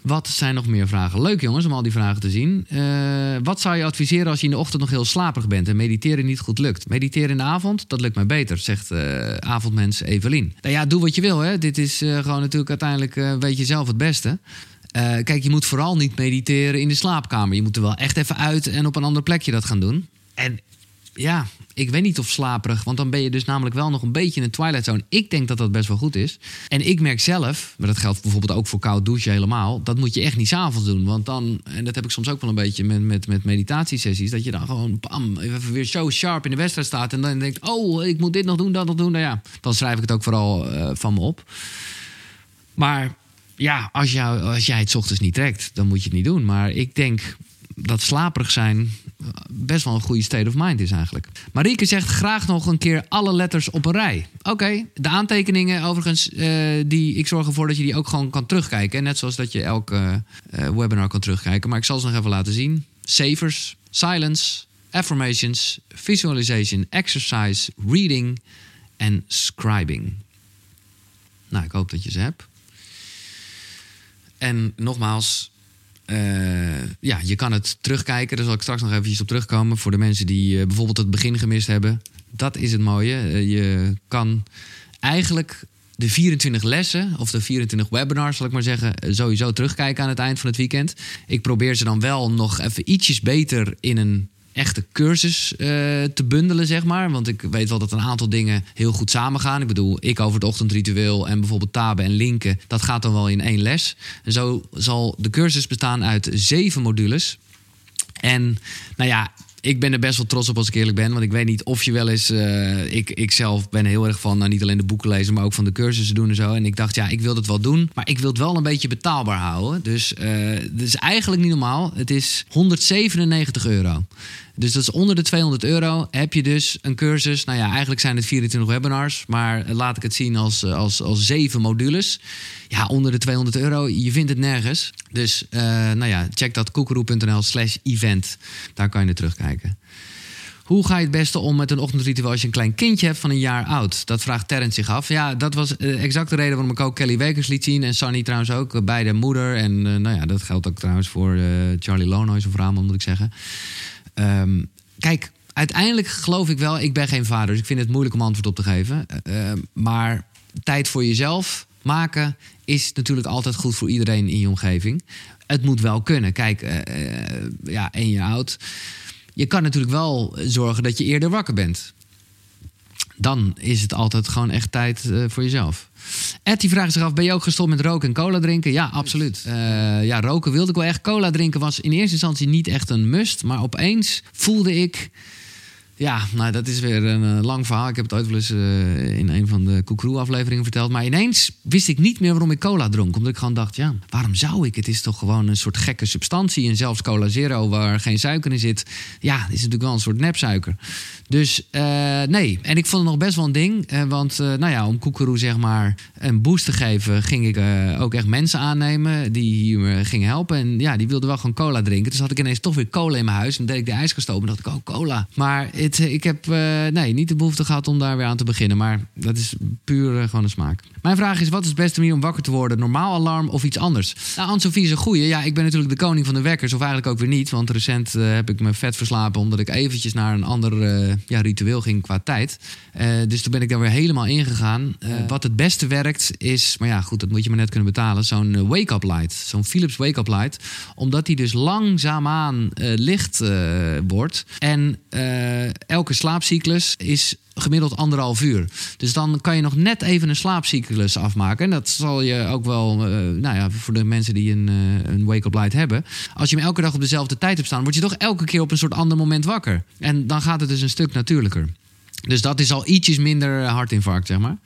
S1: Wat zijn nog meer vragen? Leuk jongens om al die vragen te zien. Uh, wat zou je adviseren als je in de ochtend nog heel slaperig bent en mediteren niet goed lukt? Mediteren in de avond, dat lukt mij beter, zegt uh, avondmens Evelien. Nou ja, doe wat je wil. Hè. Dit is uh, gewoon natuurlijk uiteindelijk weet je zelf het beste. kijk, je moet vooral niet mediteren in de slaapkamer. Je moet er wel echt even uit en op een ander plekje dat gaan doen. En ja, ik weet niet of slaperig, want dan ben je dus namelijk wel nog een beetje in een twilight zone. Ik denk dat dat best wel goed is. En ik merk zelf, maar dat geldt bijvoorbeeld ook voor koud douchen helemaal, dat moet je echt niet s'avonds doen. Want dan, en dat heb ik soms ook wel een beetje met, met, met meditatiesessies, dat je dan gewoon bam, even weer zo sharp in de wedstrijd staat en dan denkt, oh, ik moet dit nog doen, dat nog doen. Nou ja, dan schrijf ik het ook vooral uh, van me op. Maar ja, als, jou, als jij het ochtends niet trekt, dan moet je het niet doen. Maar ik denk dat slaperig zijn best wel een goede state of mind is eigenlijk. Marieke zegt graag nog een keer alle letters op een rij. Oké, de aantekeningen overigens, uh, die, ik zorg ervoor dat je die ook gewoon kan terugkijken. Net zoals dat je elke uh, webinar kan terugkijken. Maar ik zal ze nog even laten zien. Savers, silence, affirmations, visualization, exercise, reading en scribing. Nou, ik hoop dat je ze hebt. En nogmaals, eh, ja, je kan het terugkijken. Daar zal ik straks nog eventjes op terugkomen. Voor de mensen die eh, bijvoorbeeld het begin gemist hebben. Dat is het mooie. Eh, je kan eigenlijk de 24 lessen of de 24 webinars, zal ik maar zeggen, sowieso terugkijken aan het eind van het weekend. Ik probeer ze dan wel nog even ietsjes beter in een echte cursus eh, te bundelen, zeg maar. Want ik weet wel dat een aantal dingen heel goed samengaan. Ik bedoel, ik over het ochtendritueel en bijvoorbeeld Tabe en Linken, dat gaat dan wel in één les. En zo zal de cursus bestaan uit zeven modules. En nou ja, ik ben er best wel trots op als ik eerlijk ben. Want ik weet niet of je wel eens. eh, ik, ik zelf ben heel erg van nou, niet alleen de boeken lezen, maar ook van de cursussen doen en zo. En ik dacht, ja, ik wil dat wel doen. Maar ik wil het wel een beetje betaalbaar houden. Dus eh het is eigenlijk niet normaal. Het is 197 euro. Dus dat is onder de 200 euro. Heb je dus een cursus. Nou ja, eigenlijk zijn het 24 webinars. Maar laat ik het zien als, eh, als, als zeven modules. Ja, onder de 200 euro. Je vindt het nergens. Dus eh, nou ja, check dat koekeroe.nl slash event. Daar kan je naar terugkijken. Hoe ga je het beste om met een ochtendritueel als je een klein kindje hebt van een jaar oud? Dat vraagt Terrence zich af. Ja, dat was eh, exact de reden waarom ik ook Kelly Wekers liet zien. En Sunny trouwens ook, eh, beide moeder. En nou ja, dat geldt ook trouwens voor Charlie Lonois of Ramon, moet ik zeggen. Ehm, kijk, uiteindelijk geloof ik wel, ik ben geen vader, dus ik vind het moeilijk om antwoord op te geven. Maar tijd voor jezelf maken is natuurlijk altijd goed voor iedereen in je omgeving. Het moet wel kunnen. Kijk, eh, ja, één jaar oud. Je kan natuurlijk wel zorgen dat je eerder wakker bent. Dan is het altijd gewoon echt tijd eh, voor jezelf. Ed die vraagt zich af, ben je ook gestopt met roken en cola drinken? Ja, absoluut. Ja, roken wilde ik wel echt. Cola drinken was in eerste instantie niet echt een must. Maar opeens voelde ik... Ja, nou, dat is weer een eh, lang verhaal. Ik heb het ooit wel eens eh, in een van de Koekroe-afleveringen verteld. Maar ineens wist ik niet meer waarom ik cola dronk. Omdat ik gewoon dacht, ja, waarom zou ik? Het is toch gewoon een soort gekke substantie. En zelfs cola zero, waar geen suiker in zit... ja, is natuurlijk wel een soort nepsuiker. Dus eh, nee, en ik vond het nog best wel een ding. want nou ja, om Koekeroe zeg maar een boost te geven... ging ik ook echt mensen aannemen die hier eh, gingen helpen. En ja, die wilden wel gewoon cola drinken. Dus had ik ineens toch weer cola in mijn huis. En deed ik de ijskast open en dacht ik, oh, cola. Maar het, ik heb eh, nee, niet de behoefte gehad om daar weer aan te beginnen. Maar dat is puur eh, gewoon een smaak. Mijn vraag is, wat is het beste manier om wakker te worden? Normaal alarm of iets anders? Nou, Anne-Sophie is een goeie. Ja, ik ben natuurlijk de koning van de wekkers. Of eigenlijk ook weer niet. Want recent eh, heb ik me vet verslapen... omdat ik eventjes naar een ander eh, ja, ritueel ging qua tijd. Eh, dus toen ben ik daar weer helemaal ingegaan. Eh Wat het beste werkt is... Maar ja, goed, dat moet je maar net kunnen betalen. Zo'n eh, wake-up light. Zo'n Philips wake-up light. Omdat die dus langzaamaan eh, licht eh, wordt. En eh, elke slaapcyclus is gemiddeld anderhalf uur. Dus dan kan je nog net even een slaapcyclus afmaken. En dat zal je ook wel, eh, nou ja, voor de mensen die een, eh, een wake-up light hebben. Als je hem elke dag op dezelfde tijd hebt staan, word je toch elke keer op een soort ander moment wakker. En dan gaat het dus een stuk natuurlijker. Dus dat is al ietsjes minder eh, hartinfarct, zeg maar.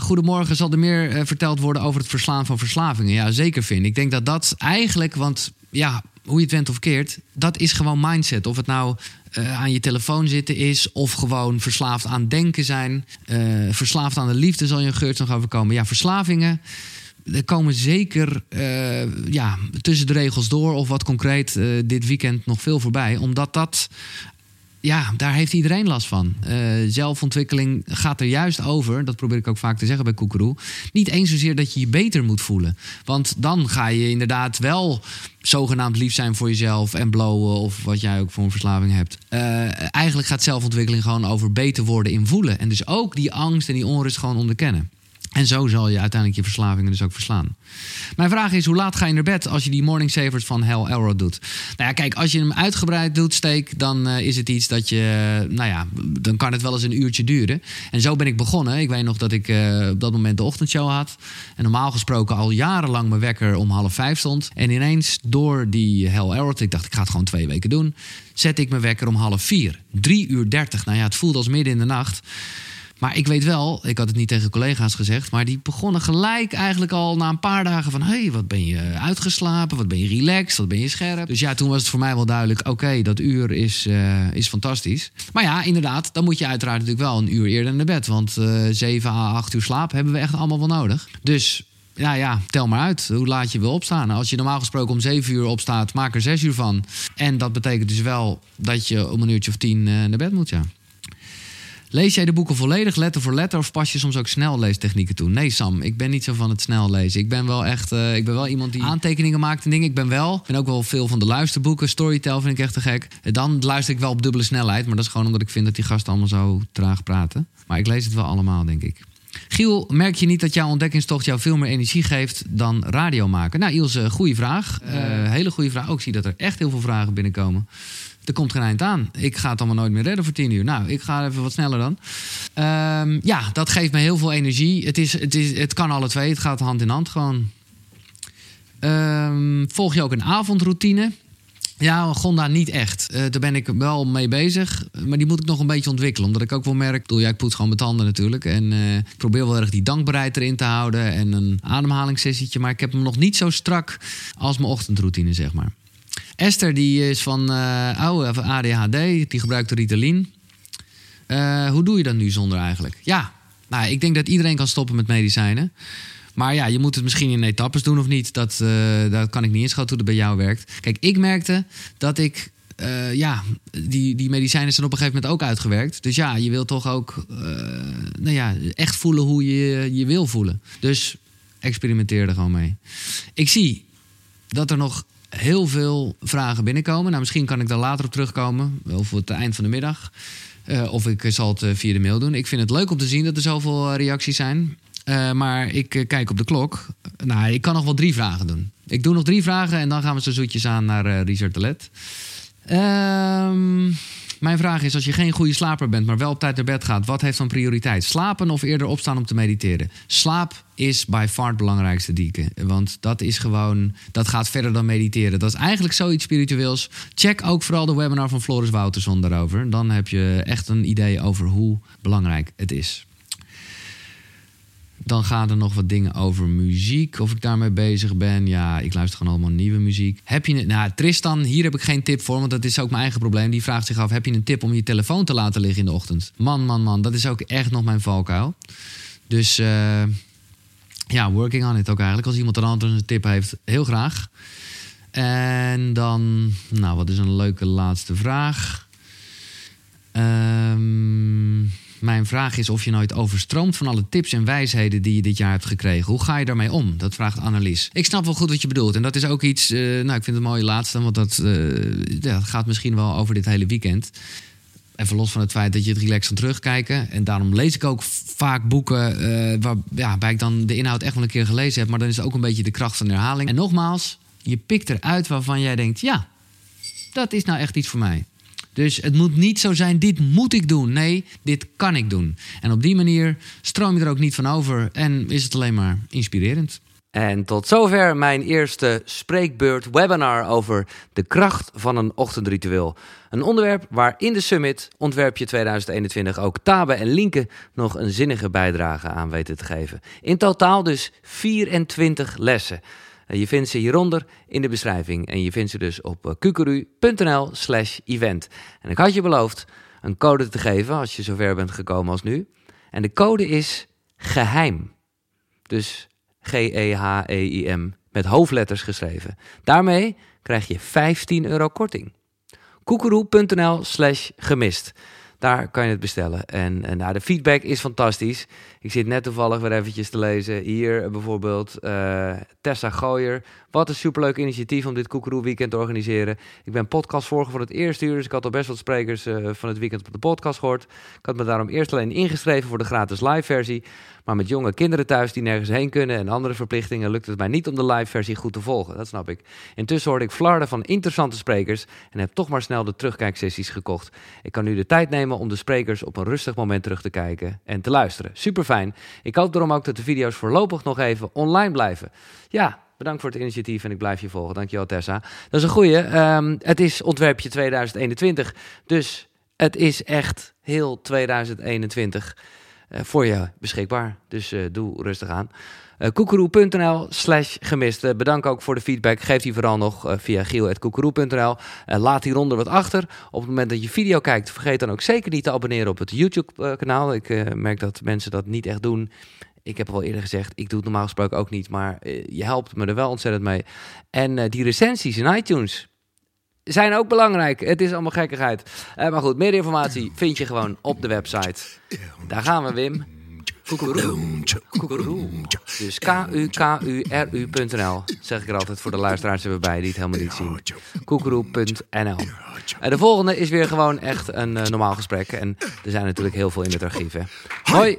S1: Goedemorgen, zal er meer verteld worden over het verslaan van verslavingen? Ja, zeker vind. Ik denk dat dat eigenlijk, want ja, hoe je het went of keert, dat is gewoon mindset. Of het nou eh, aan je telefoon zitten is, of gewoon verslaafd aan denken zijn. Eh, verslaafd aan de liefde zal je een geurt nog overkomen. Ja, verslavingen. Er komen zeker eh, ja, tussen de regels door, of wat concreet dit weekend nog veel voorbij. Omdat dat ja, daar heeft iedereen last van. Eh, zelfontwikkeling gaat er juist over, dat probeer ik ook vaak te zeggen bij Koekeroe. Niet eens zozeer dat je je beter moet voelen. Want dan ga je inderdaad wel zogenaamd lief zijn voor jezelf en blowen of wat jij ook voor een verslaving hebt. Eh, eigenlijk gaat zelfontwikkeling gewoon over beter worden in voelen. En dus ook die angst en die onrust gewoon onderkennen. En zo zal je uiteindelijk je verslavingen dus ook verslaan. Mijn vraag is, hoe laat ga je naar bed als je die morning savers van Hell Elrod doet? Nou ja, kijk, als je hem uitgebreid doet, steek, dan eh, is het iets dat je, nou ja, dan kan het wel eens een uurtje duren. En zo ben ik begonnen. Ik weet nog dat ik eh, op dat moment de ochtendshow had. En normaal gesproken al jarenlang mijn wekker om half vijf stond. En ineens door die Hell Elrod, ik dacht ik ga het gewoon twee weken doen, zet ik mijn wekker om half vier. Drie uur dertig. Nou ja, het voelde als midden in de nacht. Maar ik weet wel, ik had het niet tegen collega's gezegd, maar die begonnen gelijk eigenlijk al na een paar dagen van: hé, hey, wat ben je uitgeslapen, wat ben je relaxed, wat ben je scherp. Dus ja, toen was het voor mij wel duidelijk: oké, dat uur is, eh, is fantastisch. Maar ja, inderdaad, dan moet je uiteraard natuurlijk wel een uur eerder naar bed, want eh 7 à 8 uur slaap hebben we echt allemaal wel nodig. Dus ja, ja, tel maar uit hoe laat je wil opstaan. Nou, Als je normaal gesproken om 7 uur opstaat, maak er 6 uur van. En dat betekent dus wel dat je om een uurtje of tien eh, naar bed moet, ja. Lees jij de boeken volledig, letter voor letter, of pas je soms ook snelleestechnieken toe? Nee, Sam, ik ben niet zo van het snel lezen. Ik ben wel echt, eh, ik ben wel iemand die aantekeningen maakt en dingen. Ik ben wel, ik ben ook wel veel van de luisterboeken. Storytel vind ik echt te gek. Dan luister ik wel op dubbele snelheid, maar dat is gewoon omdat ik vind dat die gasten allemaal zo traag praten. Maar ik lees het wel allemaal, denk ik. Giel, merk je niet dat jouw ontdekkingstocht jou veel meer energie geeft dan radio maken? Nou, Ilse, goede vraag. Eh, hele goede vraag. Ook ik zie dat er echt heel veel vragen binnenkomen. Er komt geen eind aan. Ik ga het allemaal nooit meer redden voor tien uur. Nou, ik ga even wat sneller dan. Ehm, ja, dat geeft me heel veel energie. Het, is, het, is, het kan alle twee. Het gaat hand in hand gewoon. Ehm, volg je ook een avondroutine? Ja, Gonda niet echt. Eh, daar ben ik wel mee bezig. Maar die moet ik nog een beetje ontwikkelen. Omdat ik ook wel merk... Bedoel, ja, ik poets gewoon mijn tanden natuurlijk. En eh, ik probeer wel erg die dankbaarheid erin te houden. En een ademhalingssessietje. Maar ik heb hem nog niet zo strak als mijn ochtendroutine, zeg maar. Esther die is van uh, oude ADHD. Die gebruikt Ritalin. Uh, hoe doe je dat nu zonder eigenlijk? Ja, nou, ik denk dat iedereen kan stoppen met medicijnen. Maar ja, je moet het misschien in etappes doen of niet. Dat, uh, dat kan ik niet inschatten hoe dat bij jou werkt. Kijk, ik merkte dat ik. Ja, die, die medicijnen zijn op een gegeven moment ook uitgewerkt. Dus ja, je wil toch ook nou ja, echt voelen hoe je je wil voelen. Dus experimenteer er gewoon mee. Ik zie dat er nog heel veel vragen binnenkomen. Nou, misschien kan ik daar later op terugkomen. Of voor het eind van de middag. Uh, of ik zal het via de mail doen. Ik vind het leuk om te zien dat er zoveel reacties zijn. Maar ik kijk op de klok. Nou, ik kan nog wel drie vragen doen. Ik doe nog drie vragen en dan gaan we zo zoetjes aan naar Richard de Let. Ehm, mijn vraag is, als je geen goede slaper bent, maar wel op tijd naar bed gaat, wat heeft dan prioriteit? Slapen of eerder opstaan om te mediteren? Slaap is by far het belangrijkste dieken. Want dat is gewoon, dat gaat verder dan mediteren. Dat is eigenlijk zoiets spiritueels. Check ook vooral de webinar van Floris Wouterson daarover. Dan heb je echt een idee over hoe belangrijk het is. Dan gaan er nog wat dingen over muziek. Of ik daarmee bezig ben. Ja, ik luister gewoon allemaal nieuwe muziek. Heb je, nou, Tristan, hier heb ik geen tip voor, want dat is ook mijn eigen probleem. Die vraagt zich af: heb je een tip om je telefoon te laten liggen in de ochtend? Man, man, man, dat is ook echt nog mijn valkuil. Dus uh, ja, working on it ook eigenlijk. Als iemand er anders een tip heeft, heel graag. En dan, nou, wat is een leuke laatste vraag? Ehm. Mijn vraag is of je nooit overstroomt van alle tips en wijsheden die je dit jaar hebt gekregen. Hoe ga je daarmee om? Dat vraagt Annelies. Ik snap wel goed wat je bedoelt. En dat is ook iets, uh, nou ik vind het mooie laatste, want dat, ja, dat gaat misschien wel over dit hele weekend. Even los van het feit dat je het relaxed kan terugkijken. En daarom lees ik ook vaak boeken uh, waar, ja, waarbij ik dan de inhoud echt wel een keer gelezen heb. Maar dan is het ook een beetje de kracht van de herhaling. En nogmaals, je pikt eruit waarvan jij denkt, ja, dat is nou echt iets voor mij. Dus het moet niet zo zijn, dit moet ik doen. Nee, dit kan ik doen. En op die manier stroom je er ook niet van over en is het alleen maar inspirerend.
S26: En tot zover mijn eerste spreekbeurt webinar over de kracht van een ochtendritueel. Een onderwerp waar in de Summit Ontwerpje 2021 ook Tabe en Linke nog een zinnige bijdrage aan weten te geven. In totaal dus 24 lessen. Je vindt ze hieronder in de beschrijving. En je vindt ze dus op kukuru.nl slash event. En ik had je beloofd een code te geven als je zover bent gekomen als nu. En de code is geheim. Dus G-E-H-E-I-M met hoofdletters geschreven. Daarmee krijg je 15 euro korting. koekeroe.nl slash gemist. Daar kan je het bestellen. En, en nou, de feedback is fantastisch. Ik zit net toevallig weer eventjes te lezen. Hier bijvoorbeeld uh, Tessa Gooyer. Wat een superleuk initiatief om dit Koekeroe weekend te organiseren. Ik ben podcastvolger van het eerste uur, dus ik had al best wat sprekers uh, van het weekend op de podcast gehoord. Ik had me daarom eerst alleen ingeschreven voor de gratis live versie. Maar met jonge kinderen thuis die nergens heen kunnen en andere verplichtingen lukt het mij niet om de live versie goed te volgen. Dat snap ik. Intussen hoorde ik flarden van interessante sprekers en heb toch maar snel de terugkijksessies gekocht. Ik kan nu de tijd nemen om de sprekers op een rustig moment terug te kijken en te luisteren. Super fijn. Ik hoop daarom ook dat de video's voorlopig nog even online blijven. Ja, bedankt voor het initiatief en ik blijf je volgen. Dankjewel Tessa. Dat is een goeie. Um, het is ontwerpje 2021, dus het is echt heel 2021 uh, voor je beschikbaar. Dus uh, doe rustig aan. Uh, koekeroe.nl slash gemist. Uh, bedankt ook voor de feedback. Geef die vooral nog uh, via giel.koekeroe.nl. laat hieronder wat achter. Op het moment dat je video kijkt, vergeet dan ook zeker niet te abonneren op het YouTube-kanaal. Ik merk dat mensen dat niet echt doen. Ik heb al eerder gezegd, ik doe het normaal gesproken ook niet. Maar je helpt me er wel ontzettend mee. En die recensies in iTunes
S1: zijn ook belangrijk. Het is allemaal gekkigheid. Eh, maar goed, meer informatie vind je gewoon op de website. Daar gaan we, Wim. Koekeroe. Dus k-u-k-u-r-u.nl zeg ik er altijd voor de luisteraars erbij die het helemaal niet zien. Koekeroe.nl En de volgende is weer gewoon echt een eh, normaal gesprek. En er zijn natuurlijk heel veel in het archief. Hè. Hoi!